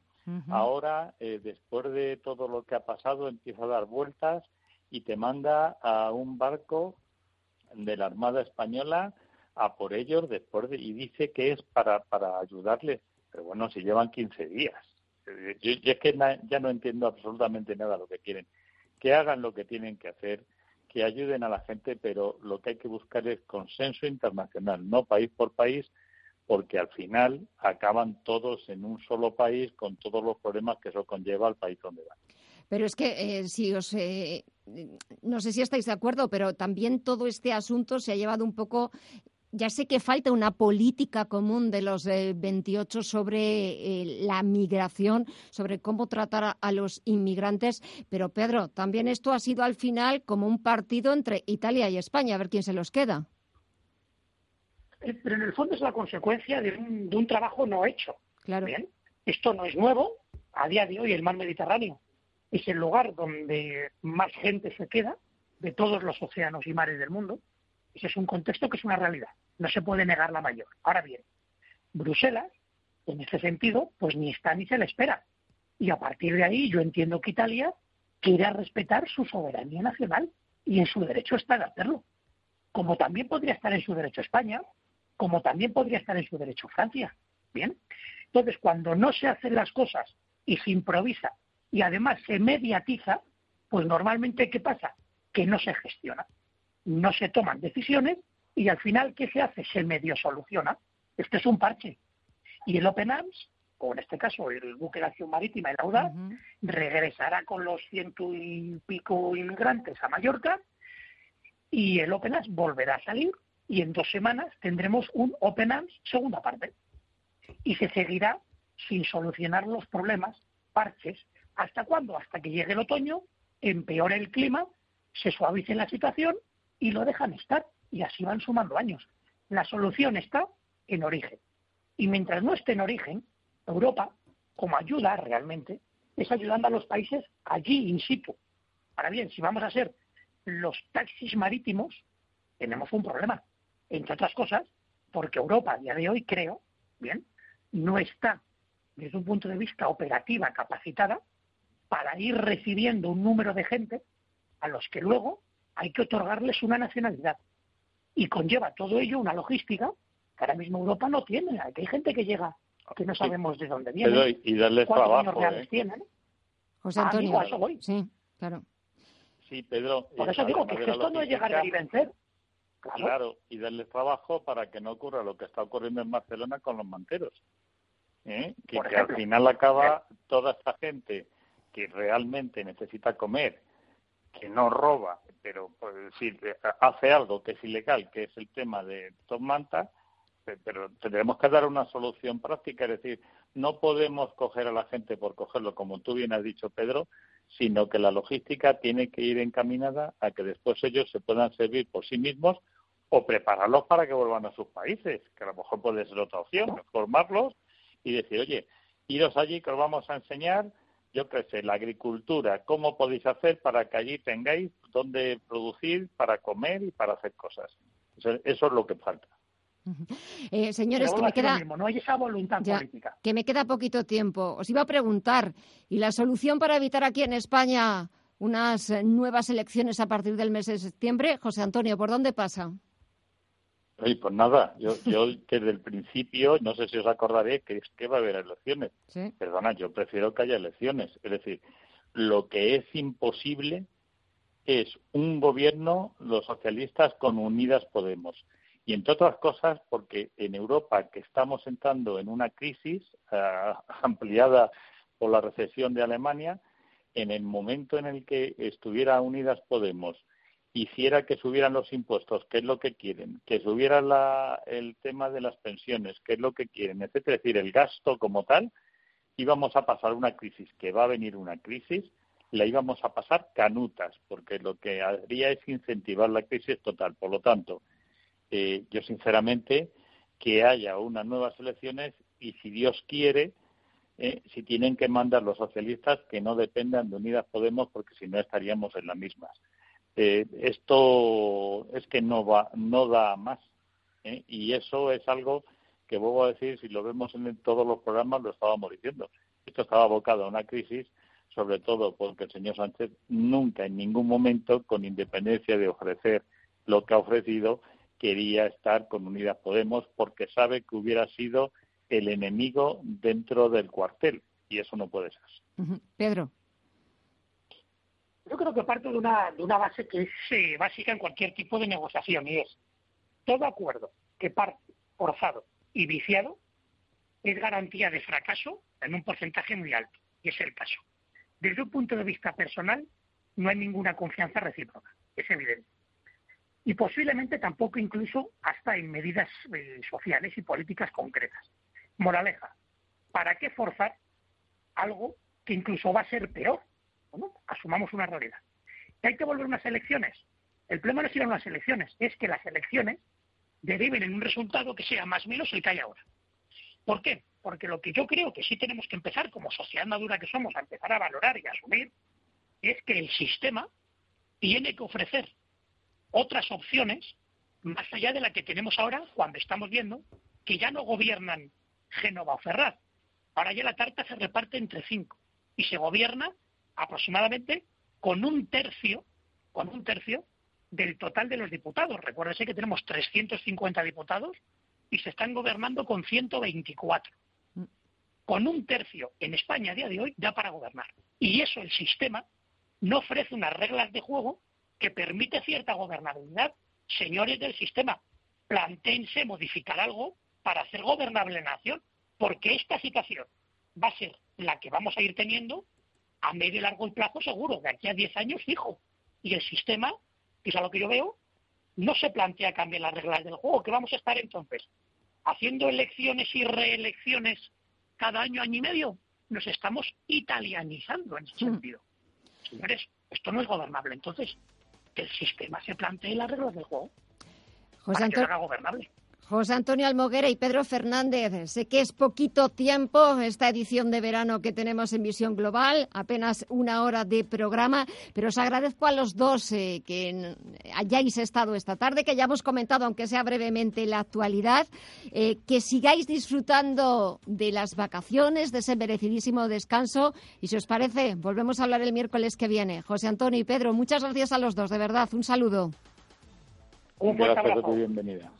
[SPEAKER 28] Ahora, eh, después de todo lo que ha pasado, empieza a dar vueltas y te manda a un barco de la Armada Española a por ellos después de, y dice que es para, para ayudarles. Pero bueno, si llevan 15 días. Yo, es que ya no entiendo absolutamente nada lo que quieren. Que hagan lo que tienen que hacer, que ayuden a la gente, pero lo que hay que buscar es consenso internacional, no país por país, porque al final acaban todos en un solo país con todos los problemas que eso conlleva al país donde van.
[SPEAKER 1] Pero es que eh, si os eh, no sé si estáis de acuerdo, pero también todo este asunto se ha llevado un poco ya sé que falta una política común de los 28 eh, sobre eh, la migración, sobre cómo tratar a, los inmigrantes, pero Pedro, también esto ha sido al final como un partido entre Italia y España, a ver quién se los queda.
[SPEAKER 29] Eh, pero en el fondo es la consecuencia de un, trabajo no hecho.
[SPEAKER 1] Claro.
[SPEAKER 29] Bien, esto no es nuevo. A día de hoy el mar Mediterráneo es el lugar donde más gente se queda de todos los océanos y mares del mundo. Ese es un contexto que es una realidad no se puede negar la mayor. Ahora bien, Bruselas, en ese sentido, pues ni está ni se le espera. Y a partir de ahí yo entiendo que Italia quiere respetar su soberanía nacional y en su derecho está de hacerlo. Como también podría estar en su derecho España, como también podría estar en su derecho Francia. Bien. Entonces, cuando no se hacen las cosas y se improvisa y además se mediatiza, pues normalmente ¿qué pasa? Que no se gestiona. No se toman decisiones y al final, ¿qué se hace? Se medio soluciona. Este es un parche. Y el Open Arms, o en este caso el buque de acción marítima, el Audaz, regresará con los ciento y pico inmigrantes a Mallorca y el Open Arms volverá a salir y en dos semanas tendremos un Open Arms segunda parte. Y se seguirá sin solucionar los problemas, parches. ¿Hasta cuándo? Hasta que llegue el otoño, empeore el clima, se suavice la situación y lo dejan estar y así van sumando años. La solución está en origen. Y mientras no esté en origen, Europa, como ayuda realmente, es ayudando a los países allí in situ. Ahora bien, si vamos a ser los taxis marítimos, tenemos un problema. Entre otras cosas, porque Europa a día de hoy, creo, bien, no está desde un punto de vista operativa capacitada para ir recibiendo un número de gente a los que luego hay que otorgarles una nacionalidad y conlleva todo ello una logística que ahora mismo Europa no tiene. hay gente que llega que no sabemos de dónde viene.
[SPEAKER 28] y darles trabajo.
[SPEAKER 29] reales ¿eh? tienen.
[SPEAKER 1] José ah, Antonio. eso voy. Sí, claro.
[SPEAKER 28] Sí, Pedro.
[SPEAKER 29] Por eso digo que, esto no es llegar y vencer.
[SPEAKER 28] Claro. y darles trabajo para que no ocurra lo que está ocurriendo en Barcelona con los manteros. ¿eh? Que, que al final acaba toda esta gente que realmente necesita comer, que no roba, pero pues, si hace algo que es ilegal, que es el tema de Top Manta, pero tendremos que dar una solución práctica, es decir, no podemos coger a la gente por cogerlo, como tú bien has dicho, Pedro, sino que la logística tiene que ir encaminada a que después ellos se puedan servir por sí mismos o prepararlos para que vuelvan a sus países, que a lo mejor puede ser otra opción, formarlos y decir, oye, iros allí que os vamos a enseñar yo qué sé, la agricultura, cómo podéis hacer para que allí tengáis donde producir, para comer y para hacer cosas. Eso, es lo que falta.
[SPEAKER 1] Eh, señores, que me queda
[SPEAKER 29] no hay esa voluntad política.
[SPEAKER 1] Que me queda poquito tiempo. Os iba a preguntar, ¿y la solución para evitar aquí en España unas nuevas elecciones a partir del mes de septiembre? José Antonio, ¿por dónde pasa?
[SPEAKER 28] Pues nada, yo, yo desde el principio, no sé si os acordaré, que es que va a haber elecciones. Perdona, yo prefiero que haya elecciones. Es decir, lo que es imposible es un gobierno, los socialistas, con Unidas Podemos. Y entre otras cosas, porque en Europa, que estamos entrando en una crisis eh, ampliada por la recesión de Alemania, en el momento en el que estuviera Unidas Podemos hiciera que subieran los impuestos, que es lo que quieren, que subiera el tema de las pensiones, que es lo que quieren, etcétera, es decir, el gasto como tal, íbamos a pasar una crisis, que va a venir una crisis, la íbamos a pasar canutas, porque lo que haría es incentivar la crisis total. Por lo tanto, eh, yo sinceramente que haya unas nuevas elecciones y si Dios quiere, eh, si tienen que mandar los socialistas que no dependan de Unidas Podemos porque si no estaríamos en las mismas. Eh, esto es que no va, no da más ¿eh? y eso es algo que vuelvo a decir, si lo vemos en todos los programas, lo estábamos diciendo. Esto estaba abocado a una crisis, sobre todo porque el señor Sánchez nunca, en ningún momento, con independencia de ofrecer lo que ha ofrecido, quería estar con Unidas Podemos porque sabe que hubiera sido el enemigo dentro del cuartel y eso no puede ser.
[SPEAKER 1] Pedro.
[SPEAKER 29] Yo creo que una, de una base que es eh, básica en cualquier tipo de negociación y es todo acuerdo que parte forzado y viciado es garantía de fracaso en un porcentaje muy alto, y es el caso. Desde un punto de vista personal, no hay ninguna confianza recíproca, es evidente. Y posiblemente tampoco incluso hasta en medidas eh, sociales y políticas concretas. Moraleja, ¿para qué forzar algo que incluso va a ser peor? Asumamos una realidad. ¿Que hay que volver a unas elecciones? El problema no es ir a unas elecciones, es que las elecciones deriven en un resultado que sea más o menos el que hay ahora. ¿Por qué? Porque lo que yo creo que sí tenemos que empezar, como sociedad madura que somos, a empezar a valorar y a asumir, es que el sistema tiene que ofrecer otras opciones más allá de la que tenemos ahora cuando estamos viendo que ya no gobiernan Génova o Ferraz. Ahora ya la tarta se reparte entre cinco y se gobierna aproximadamente con un tercio, con un tercio del total de los diputados. Recuérdense que tenemos 350 diputados y se están gobernando con 124. Con un tercio en España a día de hoy ya para gobernar. Y eso el sistema no ofrece unas reglas de juego que permite cierta gobernabilidad. Señores del sistema, plantéense modificar algo para hacer gobernable la nación, porque esta situación va a ser la que vamos a ir teniendo a medio y largo plazo seguro, de aquí a 10 años fijo. Y el sistema que es a lo que yo veo, no se plantea cambiar las reglas del juego, que vamos a estar entonces haciendo elecciones y reelecciones cada año, año y medio. Nos estamos italianizando en ese hmm. sentido. Señores, esto no es gobernable. Entonces, que el sistema se plantee las reglas del juego
[SPEAKER 1] José
[SPEAKER 29] para que lo haga gobernable.
[SPEAKER 1] José Antonio Almoguera y Pedro Fernández, sé que es poquito tiempo esta edición de verano que tenemos en Visión Global, apenas una hora de programa, pero os agradezco a los dos eh, que hayáis estado esta tarde, que hayamos comentado, aunque sea brevemente, la actualidad, eh, que sigáis disfrutando de las vacaciones, de ese merecidísimo descanso y si os parece, volvemos a hablar el miércoles que viene. José Antonio y Pedro, muchas gracias a los dos, de verdad, un saludo.
[SPEAKER 28] Un gracias por tu bienvenida.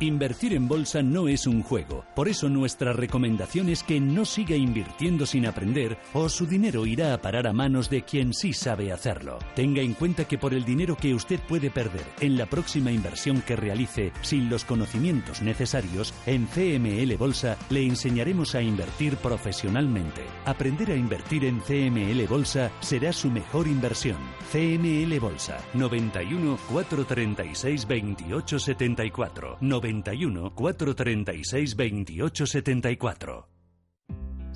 [SPEAKER 22] Invertir en bolsa no es un juego, por eso nuestra recomendación es que no siga invirtiendo sin aprender o su dinero irá a parar a manos de quien sí sabe hacerlo. Tenga en cuenta que por el dinero que usted puede perder en la próxima inversión que realice sin los conocimientos necesarios, en CML Bolsa le enseñaremos a invertir profesionalmente. Aprender a invertir en CML Bolsa será su mejor inversión. CML Bolsa 91 436 28 74 91 436 28 74.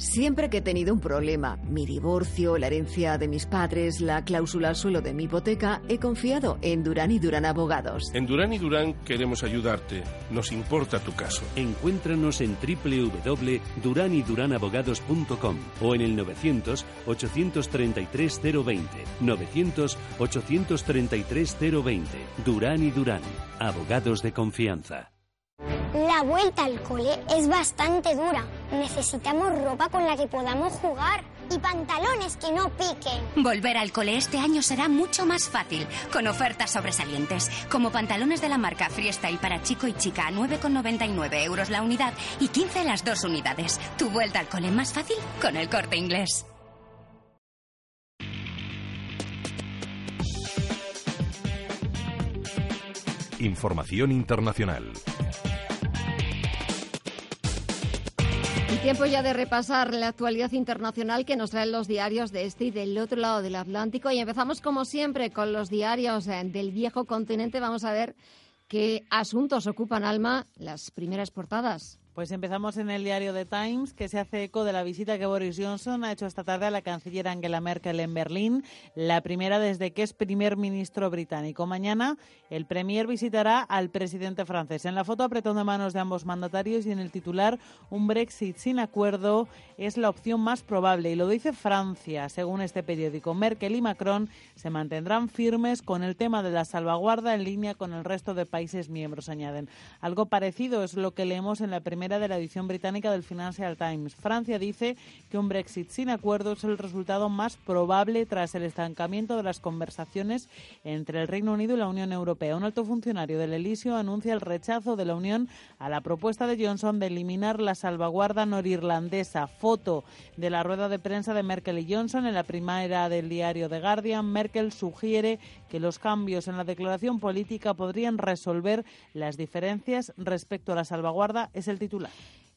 [SPEAKER 30] Siempre que he tenido un problema, mi divorcio, la herencia de mis padres, la cláusula al suelo de mi hipoteca, he confiado en Durán y Durán Abogados.
[SPEAKER 31] En Durán y Durán queremos ayudarte. Nos importa tu caso.
[SPEAKER 22] Encuéntranos en www.duranyduranabogados.com o en el 900 833 020. 900 833 020. Durán y Durán. Abogados de confianza.
[SPEAKER 32] La vuelta al cole es bastante dura. Necesitamos ropa con la que podamos jugar y pantalones que no piquen.
[SPEAKER 33] Volver al cole este año será mucho más fácil, con ofertas sobresalientes, como pantalones de la marca Friesta y para chico y chica a 9,99 euros la unidad y 15 las dos unidades. Tu vuelta al cole más fácil con el corte inglés.
[SPEAKER 2] Información internacional.
[SPEAKER 1] Tiempo ya de repasar la actualidad internacional que nos traen los diarios de este y del otro lado del Atlántico. Y empezamos, como siempre, con los diarios eh, del viejo continente. Vamos a ver qué asuntos ocupan, Alma, las primeras portadas.
[SPEAKER 3] Pues empezamos en el diario The Times, que se hace eco de la visita que Boris Johnson ha hecho esta tarde a la canciller Angela Merkel en Berlín, la primera desde que es primer ministro británico. Mañana el premier visitará al presidente francés. En la foto apretando manos de ambos mandatarios y en el titular un Brexit sin acuerdo es la opción más probable y lo dice Francia, según este periódico. Merkel y Macron se mantendrán firmes con el tema de la salvaguarda en línea con el resto de países miembros, añaden. Algo parecido es lo que leemos en la primera de la edición británica del Financial Times. Francia dice que un Brexit sin acuerdo es el resultado más probable tras el estancamiento de las conversaciones entre el Reino Unido y la Unión Europea. Un alto funcionario del Elisio anuncia el rechazo de la Unión a la propuesta de Johnson de eliminar la salvaguarda norirlandesa. Foto de la rueda de prensa de Merkel y Johnson en la primera del diario The Guardian. Merkel sugiere que los cambios en la declaración política podrían resolver las diferencias respecto a la salvaguarda. Es el titular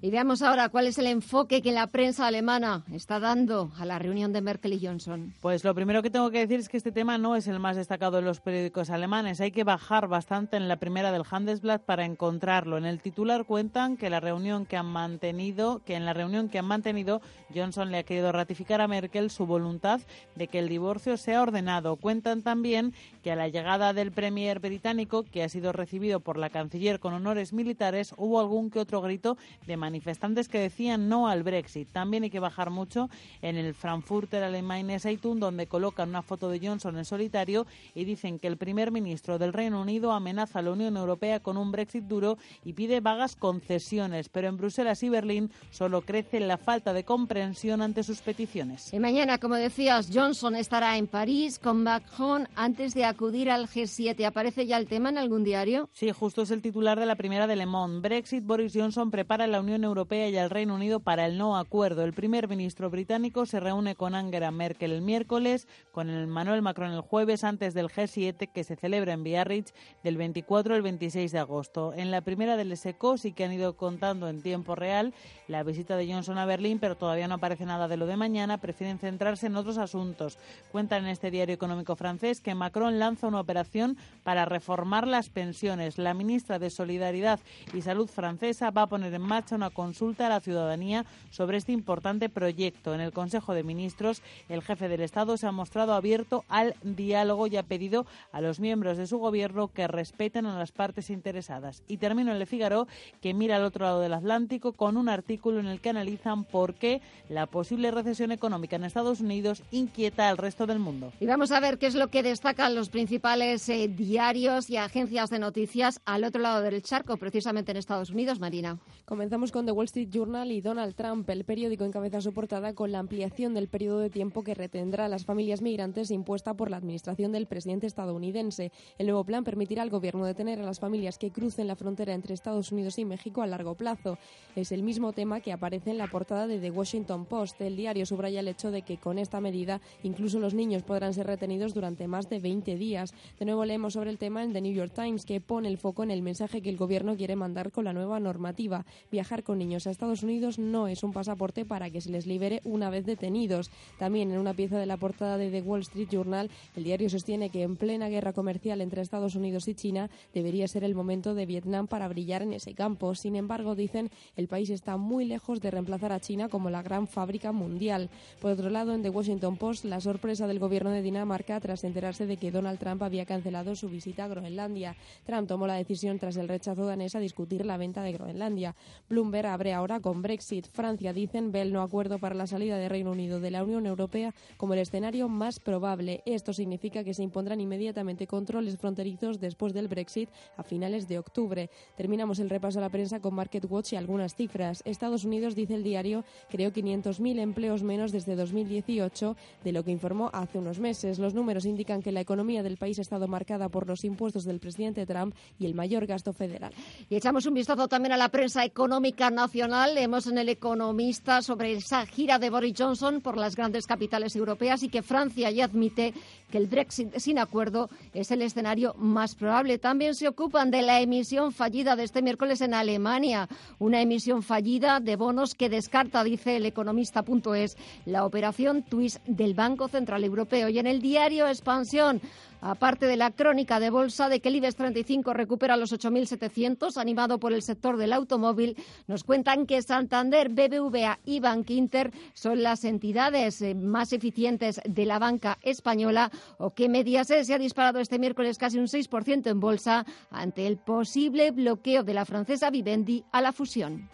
[SPEAKER 1] y veamos ahora cuál es el enfoque que la prensa alemana está dando a la reunión de Merkel y Johnson.
[SPEAKER 3] Pues lo primero que tengo que decir es que este tema no es el más destacado en los periódicos alemanes. Hay que bajar bastante en la primera del Handelsblatt para encontrarlo. En el titular cuentan que la reunión que han mantenido, que en la reunión que han mantenido, Johnson le ha querido ratificar a Merkel su voluntad de que el divorcio sea ordenado. Cuentan también que a la llegada del premier británico, que ha sido recibido por la canciller con honores militares, hubo algún que otro grito de manifestantes que decían no al Brexit. También hay que bajar mucho en el Frankfurter Allgemeine Zeitung, donde colocan una foto de Johnson en solitario y dicen que el primer ministro del Reino Unido amenaza a la Unión Europea con un Brexit duro y pide vagas concesiones. Pero en Bruselas y Berlín solo crece la falta de comprensión ante sus peticiones.
[SPEAKER 1] Y mañana, como decías, Johnson estará en París con Macron antes de acudir al G7. ¿Aparece ya el tema en algún diario?
[SPEAKER 3] Sí, justo es el titular de la primera de Le Monde. Brexit, Boris Johnson prepara la Unión Europea y al Reino Unido para el no acuerdo. El primer ministro británico se reúne con Angela Merkel el miércoles, con el Manuel Macron el jueves antes del G7 que se celebra en Biarritz del 24 al 26 de agosto. En la primera del SECO sí que han ido contando en tiempo real la visita de Johnson a Berlín, pero todavía no aparece nada de lo de mañana. Prefieren centrarse en otros asuntos. Cuentan en este diario económico francés que Macron lanza una operación para reformar las pensiones. La ministra de Solidaridad y Salud francesa va a poner en marcha una consulta a la ciudadanía sobre este importante proyecto. En el Consejo de Ministros, el jefe del Estado se ha mostrado abierto al diálogo y ha pedido a los miembros de su gobierno que respeten a las partes interesadas. Y termino en Le Figaro, que mira al otro lado del Atlántico con un artículo en el que analizan por qué la posible recesión económica en Estados Unidos inquieta al resto del mundo.
[SPEAKER 1] Y vamos a ver qué es lo que destacan los principales eh, diarios y agencias de noticias al otro lado del charco, precisamente en Estados Unidos, Marina.
[SPEAKER 5] Comenzamos con The Wall Street Journal y Donald Trump. El periódico encabeza su portada con la ampliación del periodo de tiempo que retendrá a las familias migrantes impuesta por la administración del presidente estadounidense. El nuevo plan permitirá al gobierno detener a las familias que crucen la frontera entre Estados Unidos y México a largo plazo. Es el mismo tema que aparece en la portada de The Washington Post. El diario subraya el hecho de que con esta medida incluso los niños podrán ser retenidos durante más de 20 días. De nuevo leemos sobre el tema en The New York Times, que pone el foco en el mensaje que el gobierno quiere mandar con la nueva normativa. Viajar con niños a Estados Unidos no es un pasaporte para que se les libere una vez detenidos. También en una pieza de la portada de The Wall Street Journal, el diario sostiene que en plena guerra comercial entre Estados Unidos y China debería ser el momento de Vietnam para brillar en ese campo. Sin embargo, dicen, el país está muy lejos de reemplazar a China como la gran fábrica mundial. Por otro lado, en The Washington Post, la sorpresa del gobierno de Dinamarca tras enterarse de que Donald Trump había cancelado su visita a Groenlandia. Trump tomó la decisión tras el rechazo danés a discutir la venta de Groenlandia. Bloomberg abre ahora con Brexit. Francia, dicen, ve el no acuerdo para la salida de Reino Unido de la Unión Europea como el escenario más probable. Esto significa que se impondrán inmediatamente controles fronterizos después del Brexit a finales de octubre. Terminamos el repaso a la prensa con Market Watch y algunas cifras. Estados Unidos, dice el diario, creó 500.000 empleos menos desde 2018 de lo que informó hace unos meses. Los números indican que la economía del país ha estado marcada por los impuestos del presidente Trump y el mayor gasto federal.
[SPEAKER 1] Y echamos un vistazo también a la prensa económica nacional. Leemos en El Economista sobre esa gira de Boris Johnson por las grandes capitales europeas y que Francia ya admite que el Brexit sin acuerdo es el escenario más probable. También se ocupan de la emisión fallida de este miércoles en Alemania, una emisión fallida de bonos que descarta, dice el economista.es, la operación Twist del Banco Central Europeo. Y en el diario Expansión, Aparte de la crónica de bolsa de que el IBEX 35 recupera los 8.700, animado por el sector del automóvil, nos cuentan que Santander, BBVA y Bankinter son las entidades eh, más eficientes de la banca española o que Mediaset se ha disparado este miércoles casi un 6% en bolsa ante el posible bloqueo de la francesa Vivendi a la fusión.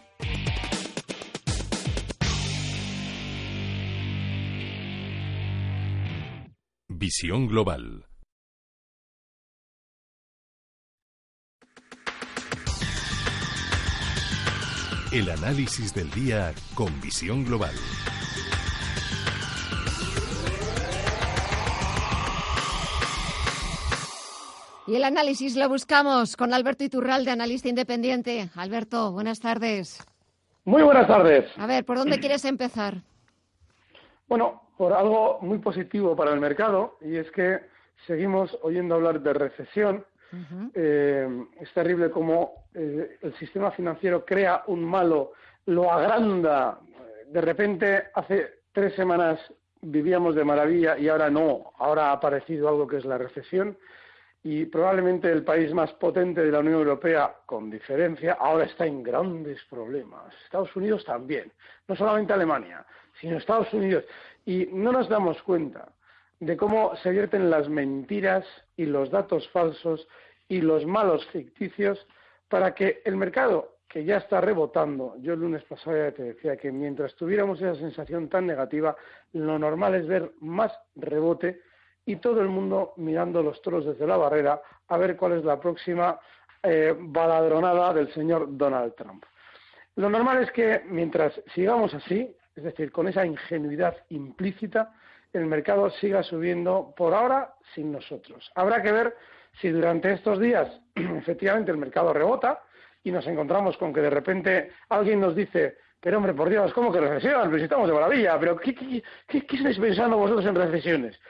[SPEAKER 2] Visión Global El análisis del día con visión global.
[SPEAKER 1] Y el análisis lo buscamos con Alberto Iturralde, analista independiente. Alberto, buenas tardes.
[SPEAKER 34] Muy buenas tardes.
[SPEAKER 1] A ver, ¿por dónde quieres empezar?
[SPEAKER 34] Bueno, por algo muy positivo para el mercado, y es que seguimos oyendo hablar de recesión eh, es terrible cómo eh, el sistema financiero crea un malo, lo agranda. De repente, hace tres semanas vivíamos de maravilla y ahora no. Ahora ha aparecido algo que es la recesión y probablemente el país más potente de la Unión Europea, con diferencia, ahora está en grandes problemas. Estados Unidos también, no solamente Alemania, sino Estados Unidos. Y no nos damos cuenta de cómo se vierten las mentiras y los datos falsos y los malos ficticios para que el mercado, que ya está rebotando, yo el lunes pasado ya te decía que mientras tuviéramos esa sensación tan negativa, lo normal es ver más rebote y todo el mundo mirando los toros desde la barrera a ver cuál es la próxima eh, baladronada del señor Donald Trump. Lo normal es que mientras sigamos así, es decir, con esa ingenuidad implícita, el mercado siga subiendo por ahora sin nosotros. Habrá que ver si durante estos días efectivamente el mercado rebota y nos encontramos con que de repente alguien nos dice, pero hombre, por Dios, ¿cómo que recesión? Pues estamos de maravilla, pero ¿qué, qué, qué estáis pensando vosotros en recesiones?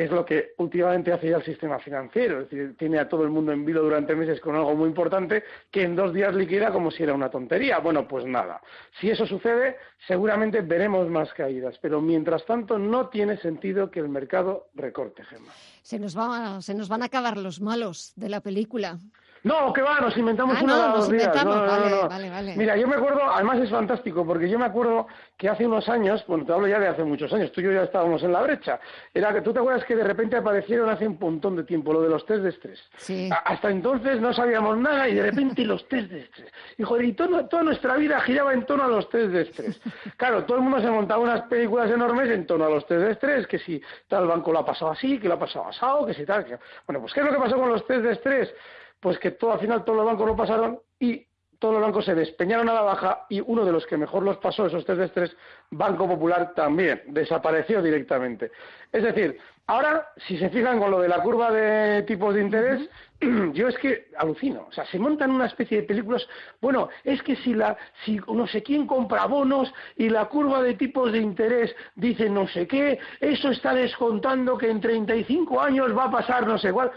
[SPEAKER 34] Es lo que últimamente hace ya el sistema financiero, es decir, tiene a todo el mundo en vilo durante meses con algo muy importante que en dos días liquida como si era una tontería. Bueno, pues nada. Si eso sucede, seguramente veremos más caídas, pero mientras tanto no tiene sentido que el mercado recorte, Gemma.
[SPEAKER 1] Se nos, va, se nos van a acabar los malos de la película.
[SPEAKER 34] No, que va, nos inventamos
[SPEAKER 1] ah,
[SPEAKER 34] una
[SPEAKER 1] no,
[SPEAKER 34] nos
[SPEAKER 1] inventamos.
[SPEAKER 34] No,
[SPEAKER 1] vale, vale, vale.
[SPEAKER 34] Mira, yo me acuerdo, además es fantástico, porque yo me acuerdo que hace unos años, bueno, te hablo ya de hace muchos años, tú y yo ya estábamos en la brecha, era que tú te acuerdas que de repente aparecieron hace un montón de tiempo lo de los test de estrés.
[SPEAKER 1] Sí.
[SPEAKER 34] hasta entonces no sabíamos nada y de repente los test de estrés. Y joder, y toda nuestra vida giraba en torno a los test de estrés. Claro, todo el mundo se montaba unas películas enormes en torno a los test de estrés, que si tal banco lo ha pasado así, que lo ha pasado asado, que si tal. Que... Bueno, pues ¿qué es lo que pasó con los test de estrés? Pues que todo, al final todos los bancos lo pasaron y todos los bancos se despeñaron a la baja y uno de los que mejor los pasó esos test de estrés, Banco Popular también, desapareció directamente. Es decir, ahora, si se fijan con lo de la curva de tipos de interés, yo es que alucino. O sea, se montan una especie de películas. Bueno, es que si, la, si no sé quién compra bonos y la curva de tipos de interés dice no sé qué, eso está descontando que en 35 años va a pasar no sé cuál.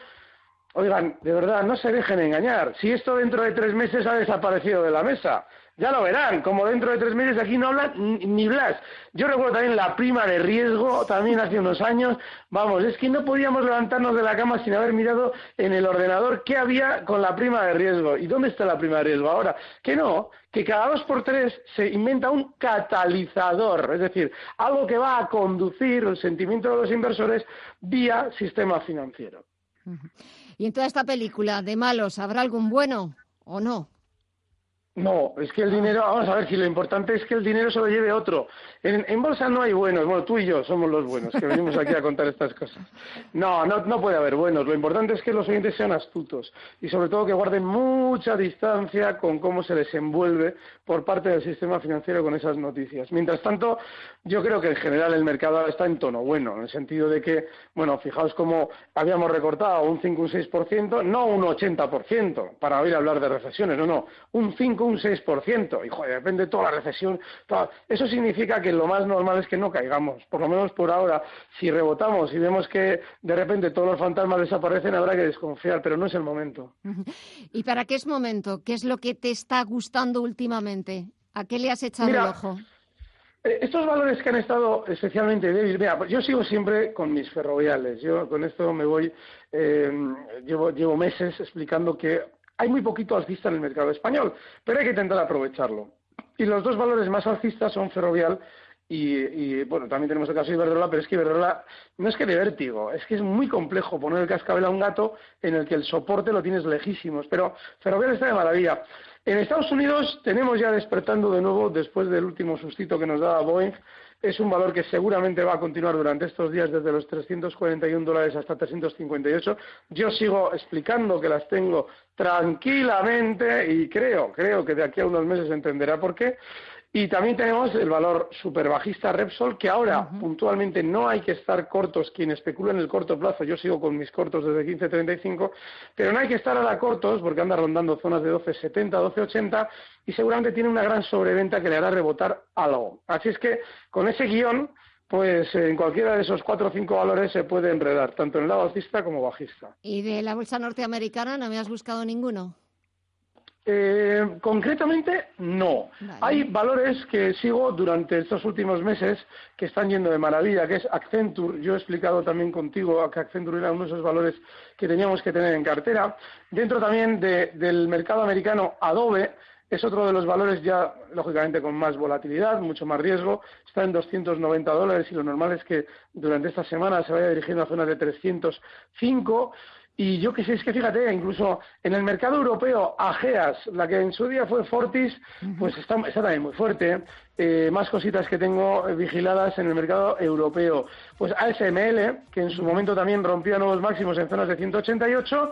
[SPEAKER 34] Oigan, de verdad, no se dejen engañar. Si esto dentro de tres meses ha desaparecido de la mesa, ya lo verán. Como dentro de tres meses aquí no hablan ni Blas. Yo recuerdo también la prima de riesgo, también hace unos años. Vamos, es que no podíamos levantarnos de la cama sin haber mirado en el ordenador qué había con la prima de riesgo. ¿Y dónde está la prima de riesgo ahora? Que no, que cada dos por tres se inventa un catalizador, es decir, algo que va a conducir el sentimiento de los inversores vía sistema financiero.
[SPEAKER 1] Y en toda esta película de malos, ¿habrá algún bueno o no?
[SPEAKER 34] No, es que el dinero, vamos a ver, si lo importante es que el dinero se lo lleve otro. En, bolsa no hay buenos, bueno, tú y yo somos los buenos, que venimos aquí a contar estas cosas. No, no, no puede haber buenos. Lo importante es que los oyentes sean astutos y sobre todo que guarden mucha distancia con cómo se desenvuelve por parte del sistema financiero con esas noticias. Mientras tanto, yo creo que en general el mercado está en tono bueno, en el sentido de que, bueno, fijaos cómo habíamos recortado un 5, un 6%, no un 80% para oír hablar de recesiones, no, no, un 5 un 6%, y joder, depende de toda la recesión. Eso significa que lo más normal es que no caigamos, por lo menos por ahora. Si rebotamos y vemos que de repente todos los fantasmas desaparecen, habrá que desconfiar, pero no es el momento.
[SPEAKER 1] ¿Y para qué es momento? ¿Qué es lo que te está gustando últimamente? ¿A qué le has echado el ojo?
[SPEAKER 34] Eh, estos valores que han estado especialmente débiles, mira, pues yo sigo siempre con mis ferroviales. Yo con esto me voy, eh, llevo, llevo meses explicando que hay muy poquito alcista en el mercado español, pero hay que intentar aprovecharlo. Y los dos valores más alcistas son Ferrovial y, bueno, también tenemos el caso de Iberdrola, pero es que Iberdrola no es que de vértigo, es que es muy complejo poner el cascabel a un gato en el que el soporte lo tienes lejísimos, pero Ferrovial está de maravilla. En Estados Unidos tenemos ya despertando de nuevo, después del último sustito que nos daba Boeing, es un valor que seguramente va a continuar durante estos días desde los 341 dólares hasta 358. Yo sigo explicando que las tengo tranquilamente y creo, creo que de aquí a unos meses entenderá por qué. Y también tenemos el valor superbajista Repsol, que ahora puntualmente no hay que estar cortos quien especula en el corto plazo. Yo sigo con mis cortos desde 15.35, pero no hay que estar ahora cortos porque anda rondando zonas de 12.70, 12.80 y seguramente tiene una gran sobreventa que le hará rebotar algo. Así es que con ese guion, pues en cualquiera de esos cuatro o cinco valores se puede enredar, tanto en el lado alcista como bajista.
[SPEAKER 1] ¿Y de la bolsa norteamericana no me has buscado ninguno?
[SPEAKER 34] Eh, concretamente, no. Hay valores que sigo durante estos últimos meses que están yendo de maravilla, que es Accenture. Yo he explicado también contigo que Accenture era uno de esos valores que teníamos que tener en cartera. Dentro también del mercado americano, Adobe es otro de los valores ya, lógicamente, con más volatilidad, mucho más riesgo. Está en 290 dólares y lo normal es que durante esta semana se vaya dirigiendo a zonas de 305. Y yo que sé, es que fíjate, incluso en el mercado europeo, AGEAS, la que en su día fue Fortis, pues está, también muy fuerte. Eh, más cositas que tengo vigiladas en el mercado europeo. Pues ASML, que en su momento también rompió nuevos máximos en zonas de 188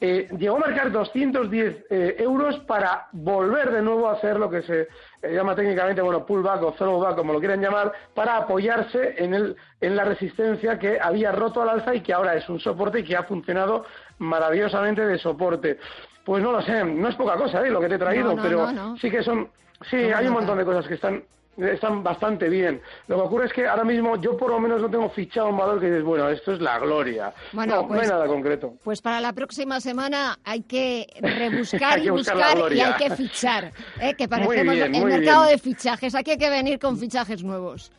[SPEAKER 34] eh, llegó a marcar 210 eh, euros para volver de nuevo a hacer lo que se eh, llama técnicamente, bueno, pullback o throwback, como lo quieran llamar, para apoyarse en, el, en la resistencia que había roto al alza y que ahora es un soporte y que ha funcionado maravillosamente de soporte. Pues no lo sé, no es poca cosa lo que te he traído, pero sí que son, sí, hay un montón de cosas que están están bastante bien. Lo que ocurre es que ahora mismo yo por lo menos no tengo fichado un valor que dices, bueno, esto es la gloria.
[SPEAKER 1] Bueno,
[SPEAKER 34] no, no hay
[SPEAKER 1] pues
[SPEAKER 34] nada concreto.
[SPEAKER 1] Pues para la próxima semana hay que rebuscar y buscar y hay que fichar. ¿eh? Que parecemos
[SPEAKER 34] bien,
[SPEAKER 1] el mercado
[SPEAKER 34] bien.
[SPEAKER 1] de fichajes. Aquí hay que venir con fichajes nuevos.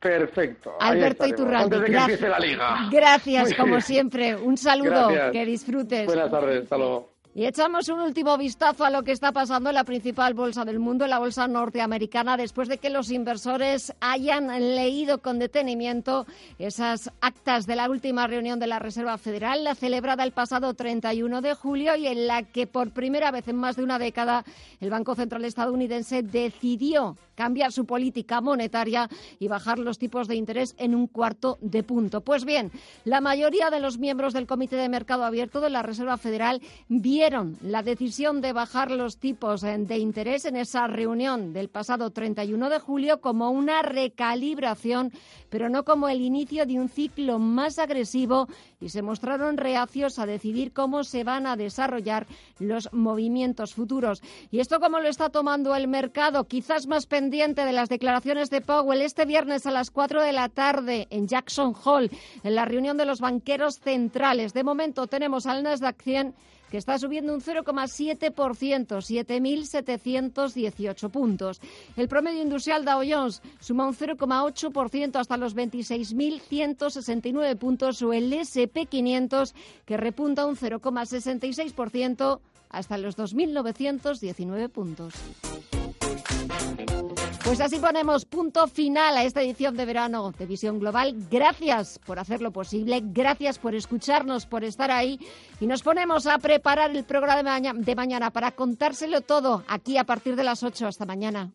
[SPEAKER 34] Perfecto.
[SPEAKER 1] Alberto Iturralde, gracias.
[SPEAKER 34] empiece la liga.
[SPEAKER 1] Gracias, como siempre. Un saludo,
[SPEAKER 34] Gracias.
[SPEAKER 1] que disfrutes.
[SPEAKER 34] Buenas tardes, hasta luego.
[SPEAKER 1] Y echamos un último vistazo a lo que está pasando en la principal bolsa del mundo, la bolsa norteamericana, después de que los inversores hayan leído con detenimiento esas actas de la última reunión de la Reserva Federal, la celebrada el pasado 31 de julio y en la que por primera vez en más de una década el Banco Central estadounidense decidió cambiar su política monetaria y bajar los tipos de interés en un cuarto de punto. Pues bien, la mayoría de los miembros del Comité de Mercado Abierto de la Reserva Federal vieron la decisión de bajar los tipos eh, de interés en esa reunión del pasado 31 de julio como una recalibración, pero no como el inicio de un ciclo más agresivo y se mostraron reacios a decidir cómo se van a desarrollar los movimientos futuros. ¿Y esto cómo lo está tomando el mercado? Quizás más pendiente de las declaraciones de Powell este viernes a las 4 de la tarde en Jackson Hole, en la reunión de los banqueros centrales. De momento tenemos al Nasdaq 100 que está subiendo un 0,7%, 7.718 puntos. El promedio industrial Dow Jones suma un 0,8% hasta los 26.169 puntos o el SP500 que repunta un 0,66% hasta los 2.919 puntos. Pues así ponemos punto final a esta edición de verano de Visión Global. Gracias por hacerlo posible, gracias por escucharnos, por estar ahí y nos ponemos a preparar el programa de, de mañana para contárselo todo aquí a partir de las 8. Hasta mañana.